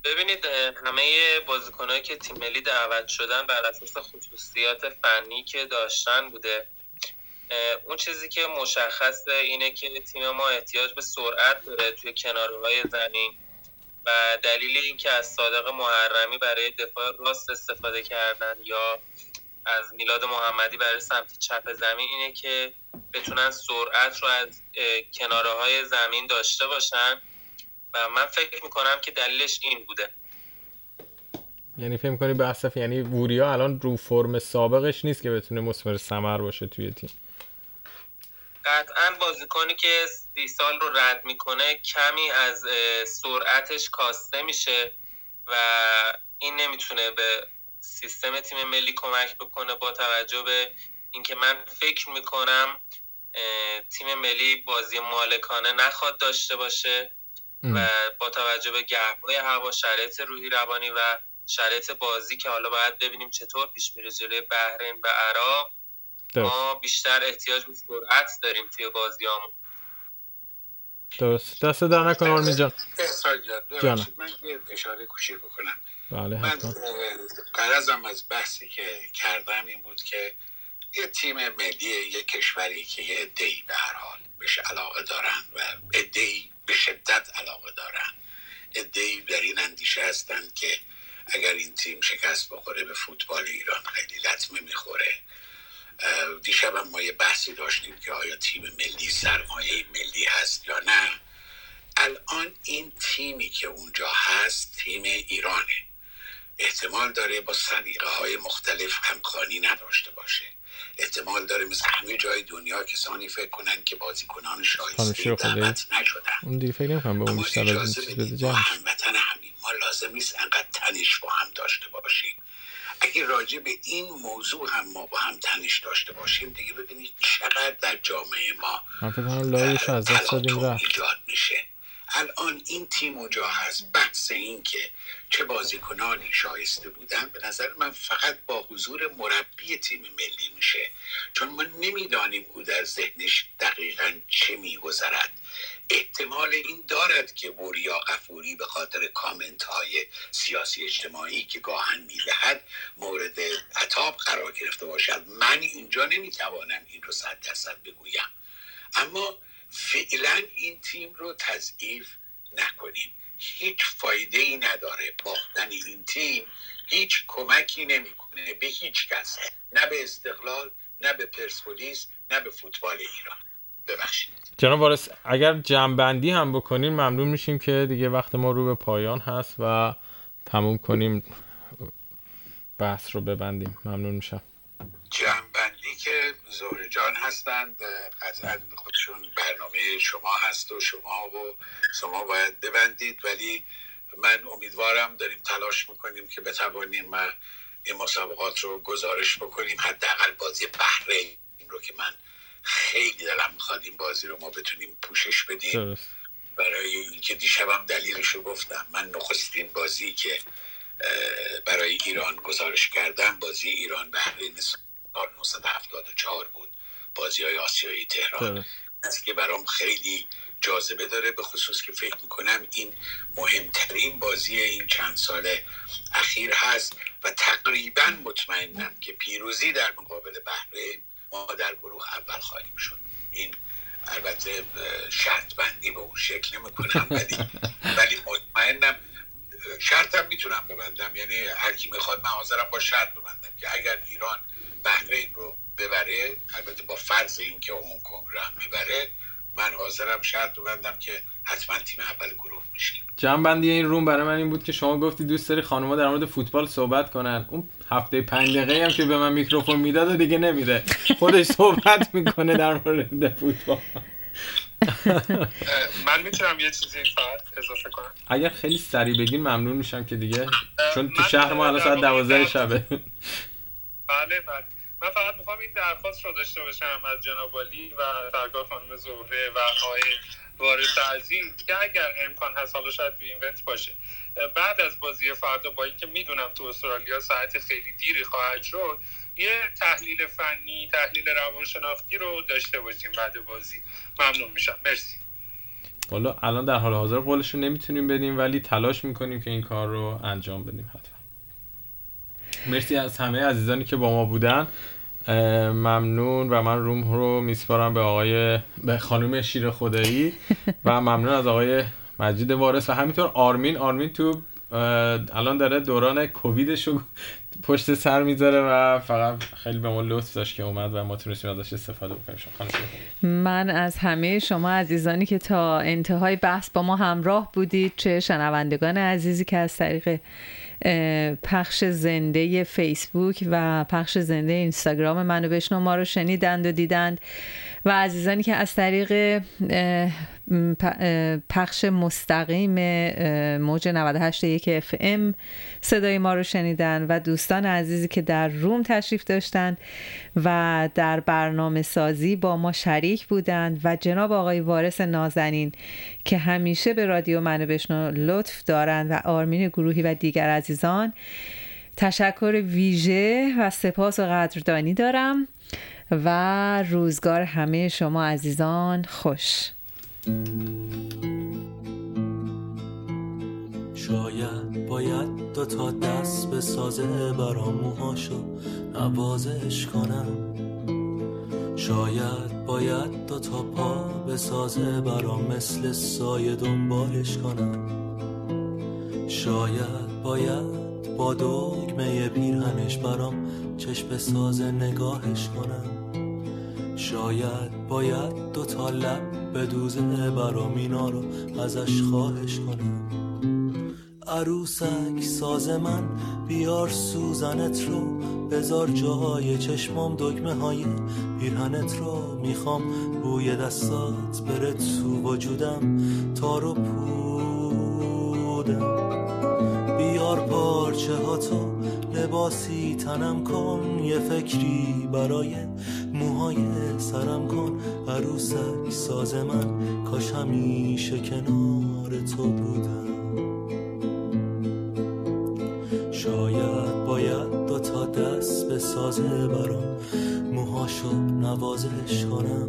ببینید همه بازیکنهایی که تیم ملی دعوت شدن بر اساس خصوصیات فنی که داشتن بوده. اون چیزی که مشخصه اینه که تیم ما احتیاج به سرعت داره توی کنارهای زمین و دلیل اینکه از صادق محرمی برای دفاع راست استفاده کردن یا از میلاد محمدی برای سمت چپ زمین اینه که بتونن سرعت رو از کناره های زمین داشته باشن و من فکر می‌کنم که دلیلش این بوده. یعنی فکر می‌کنی به یعنی ووریا الان رو فرم سابقش نیست که بتونه مسمر سمر باشه توی تیم. قطعا بازیکنی که سی سال رو رد می‌کنه کمی از سرعتش کاسته میشه و این نمی‌تونه به سیستم تیم ملی کمک بکنه با توجه به اینکه من فکر می‌کنم تیم ملی بازی مالکانه نخواد داشته باشه و با توجه به گرمای هوا شرایط روحی روانی و شرایط بازی که حالا باید ببینیم چطور پیش میره جلوی بحرین و عراق ما بیشتر احتیاج به سرعت داریم توی بازیامون. درست. دست در نکن آرمین جان. جان من یه اشاره کوچیک بکنم. بله من قرضم از بحثی که کردم این بود که یه تیم ملی یه کشوری که یه ادهی به هر حال بهش علاقه دارن و ادهی به شدت علاقه دارن. ادهی در این اندیشه هستند که اگر این تیم شکست بخوره به فوتبال ایران خیلی لطمه می‌خوره. دیشب هم ما یه بحثی داشتیم که آیا تیم ملی سرمایه ملی هست یا نه. الان این تیمی که اونجا هست تیم ایرانه. احتمال داره با سلیقه های مختلف همخانی نداشته باشه. احتمال داره مثل همه جای دنیا کسانی فکر کنن که بازیکنان شایسته دعوت نشدن. اون دیگه فکر نمی‌کنم به اون بیشتر از این ما هموطن همین. ما لازم نیست انقدر تنش با هم داشته باشیم. اگه راجع به این موضوع هم ما با هم تنش داشته باشیم. دیگه ببینید چقدر در جامعه ما من فکر کنم لایش از دست ایجاد میشه. الان این تیم اونجا هست. بحث این که چه بازیکنانی شایسته بودن به نظر من فقط با حضور مربی تیم ملی میشه. چون ما نمی‌دانیم او در ذهنش دقیقا چه میگذرد. احتمال این دارد که وریا قفوری به خاطر کامنت های سیاسی اجتماعی که گاهن می‌دهد مورد عطاب قرار گرفته باشد. من اینجا نمی‌توانم این رو صد درصد بگویم. اما فعلا این تیم رو تضعیف نکنیم هیچ فایده ای نداره باختن این تیم. هیچ کمکی نمی‌کنه به هیچ کس. نه به استقلال نه به پرسپولیس نه به فوتبال ایران. ببخشید. جناب وارس اگر جمعبندی هم بکنیم ممنون میشیم که دیگه وقت ما رو به پایان هست و تموم کنیم بحث رو ببندیم. ممنون میشم. جمعبندی که زهر جان هستند قطعا خودشون برنامه شما هست و شما و شما باید ببندید. ولی من امیدوارم داریم تلاش می‌کنیم که بتوانیم این مسابقات رو گزارش بکنیم. حداقل بازی بحرین رو که من خیلی دلم می‌خواد این بازی رو ما بتونیم پوشش بدیم. برای اینکه دیشبم دلیلش رو گفتم. من نخستین بازی که برای ایران گزارش کردم بازی ایران بحرین سال 1974 بود. بازی های آسیایی تهران. از که برام خیلی جاذبه داره به خصوص که فکر می‌کنم این مهمترین بازی این چند سال اخیر هست و تقریبا مطمئنم که پیروزی در مقابل بحرین ما در گروه اول خواهیم شد این البته شرط بندی به اون شکل نمی‌کنم ولی ولی مطمئنم شرطم می‌تونم ببندم. یعنی هر کی می‌خواد من حاضرم با شرط ببندم که اگر ایران بحرین رو ببره البته با فرض اینکه هنگ کنگ رو هم می‌بره من حاضرم شرط ببندم که حتما تیم اول گروه میشیم. جنبندی این روم برای من این بود که شما گفتی دوست داری خانوما در مورد فوتبال صحبت کنن. اون هفته پنج دقیقه هم که به من میکروفون می‌داد دیگه نمیده خودش صحبت می‌کنه در مورد فوتبال. من می‌تونم یه چیزی فقط اضافه کنم. اگر خیلی سریع بگین ممنون میشم که دیگه چون تو شهر ما الان ساعت دوازده شبه. بله بله. من فقط می‌خوام این درخواست رو داشته باشم از جناب والی و سرکار خانم زهره و آقای وارث عزیز که اگر امکان هست حالا شاید تو ایونت باشه. بعد از بازی فردا با اینکه می‌دونم تو استرالیا ساعت خیلی دیری خواهد شد یه تحلیل فنی تحلیل روانشناختی رو داشته باشیم بعد بازی. ممنون میشم. مرسی. حالا الان در حال حاضر قولش رو نمی‌تونیم بدیم ولی تلاش می‌کنیم که این کار رو انجام بدیم حتما. مرسی از همه عزیزانی که با ما بودن. ممنون و من روم رو میسپارم به آقای به خانم شیر خدایی. و ممنون از آقای مجید وارث و همینطور آرمین. آرمین تو الان داره دوران کوویدش رو پشت سر می‌ذاره و فقط خیلی به ما لطف داشت که اومد و ما تونستیم ازش استفاده بکنیم. من از همه شما عزیزانی که تا انتهای بحث با ما همراه بودید چه شنوندگان عزیزی که از طریق پخش زنده فیسبوک و پخش زنده اینستاگرام منو بشنو ما رو شنیدند و دیدند. و عزیزانی که از طریق پخش مستقیم موج 98 یک اف ام. صدای ما رو شنیدن و دوستان عزیزی که در روم تشریف داشتند و در برنامه سازی با ما شریک بودند و جناب آقای وارث نازنین که همیشه به رادیو منو بشنو لطف دارند و آرمین گروهی و دیگر عزیزان تشکر ویژه و سپاس و قدردانی دارم و روزگار همه شما عزیزان خوش. شاید باید دو تا دست به سازه برام موهاشو نوازش کنم. شاید باید دو تا پا به سازه برام مثل سایه دنبالش کنم. شاید باید با دگمه پیرهنش برام چشم سازه نگاهش کنم. شاید باید دو تا لب به دوزه برام اینا رو ازش خواهش کنم. عروسک ساز من بیار سوزنت رو. بذار جای چشمام دکمه های پیرهنت رو. می‌خوام بوی دستات بره تو وجودم تا رو پودم. بیار پارچه ها تو لباسی تنم کن یه فکری برای موهای سرم کن عروسک ساز من کاش همیشه کنار تو بودم. شاید باید دو تا دست به سازه برام موهاشو نوازش کنم.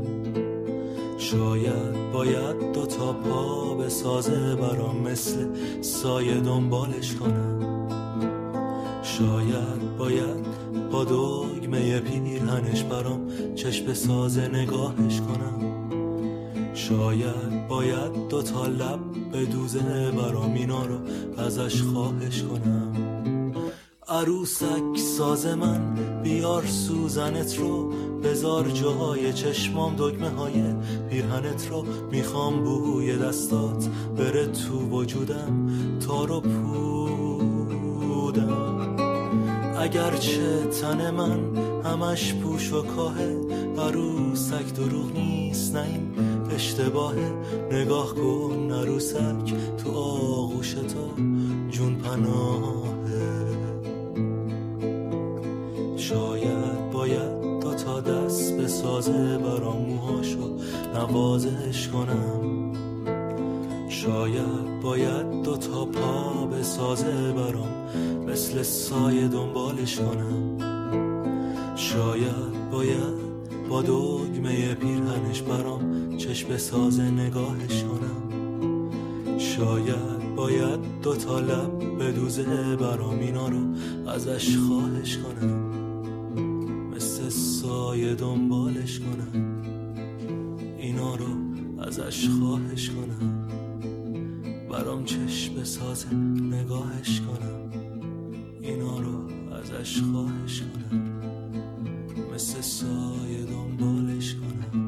شاید باید دو تا پا به سازه برام مثل سایه دنبالش کنم. شاید باید با دگمه پیرهنش برام چشم سازه نگاهش کنم. شاید باید دو تا لب به دوزه برام اینا رو ازش خواهش کنم. عروسک ساز من بیار سوزنت رو. بزار جاهای چشمام دگمه های پیرهنت رو. می‌خوام بوی دستات بره تو وجودم تا رو پودم. اگرچه تن من همش پوش و کاهه عروسک دروغ نیست نه این اشتباهه نگاه کن عروسک تو آغوش تو جون پناهه. شاید باید دو تا دست به سازه برام موهاشو نوازش کنم. شاید باید دو تا پا به سازه برام مثل سایه دنبالش کنم. شاید باید با دگمه پیرهنش برام چشم سازه نگاهش کنم. شاید باید دو تا لب به دوزه برام اینا رو ازش خواهش کنم. مثل سایه دنبالش کنم. اینا رو ازش خواهش کنم. برام چشم سازه نگاهش کنم. اینا رو ازش خواهش کنم. مثل سایه دنبالش کنم.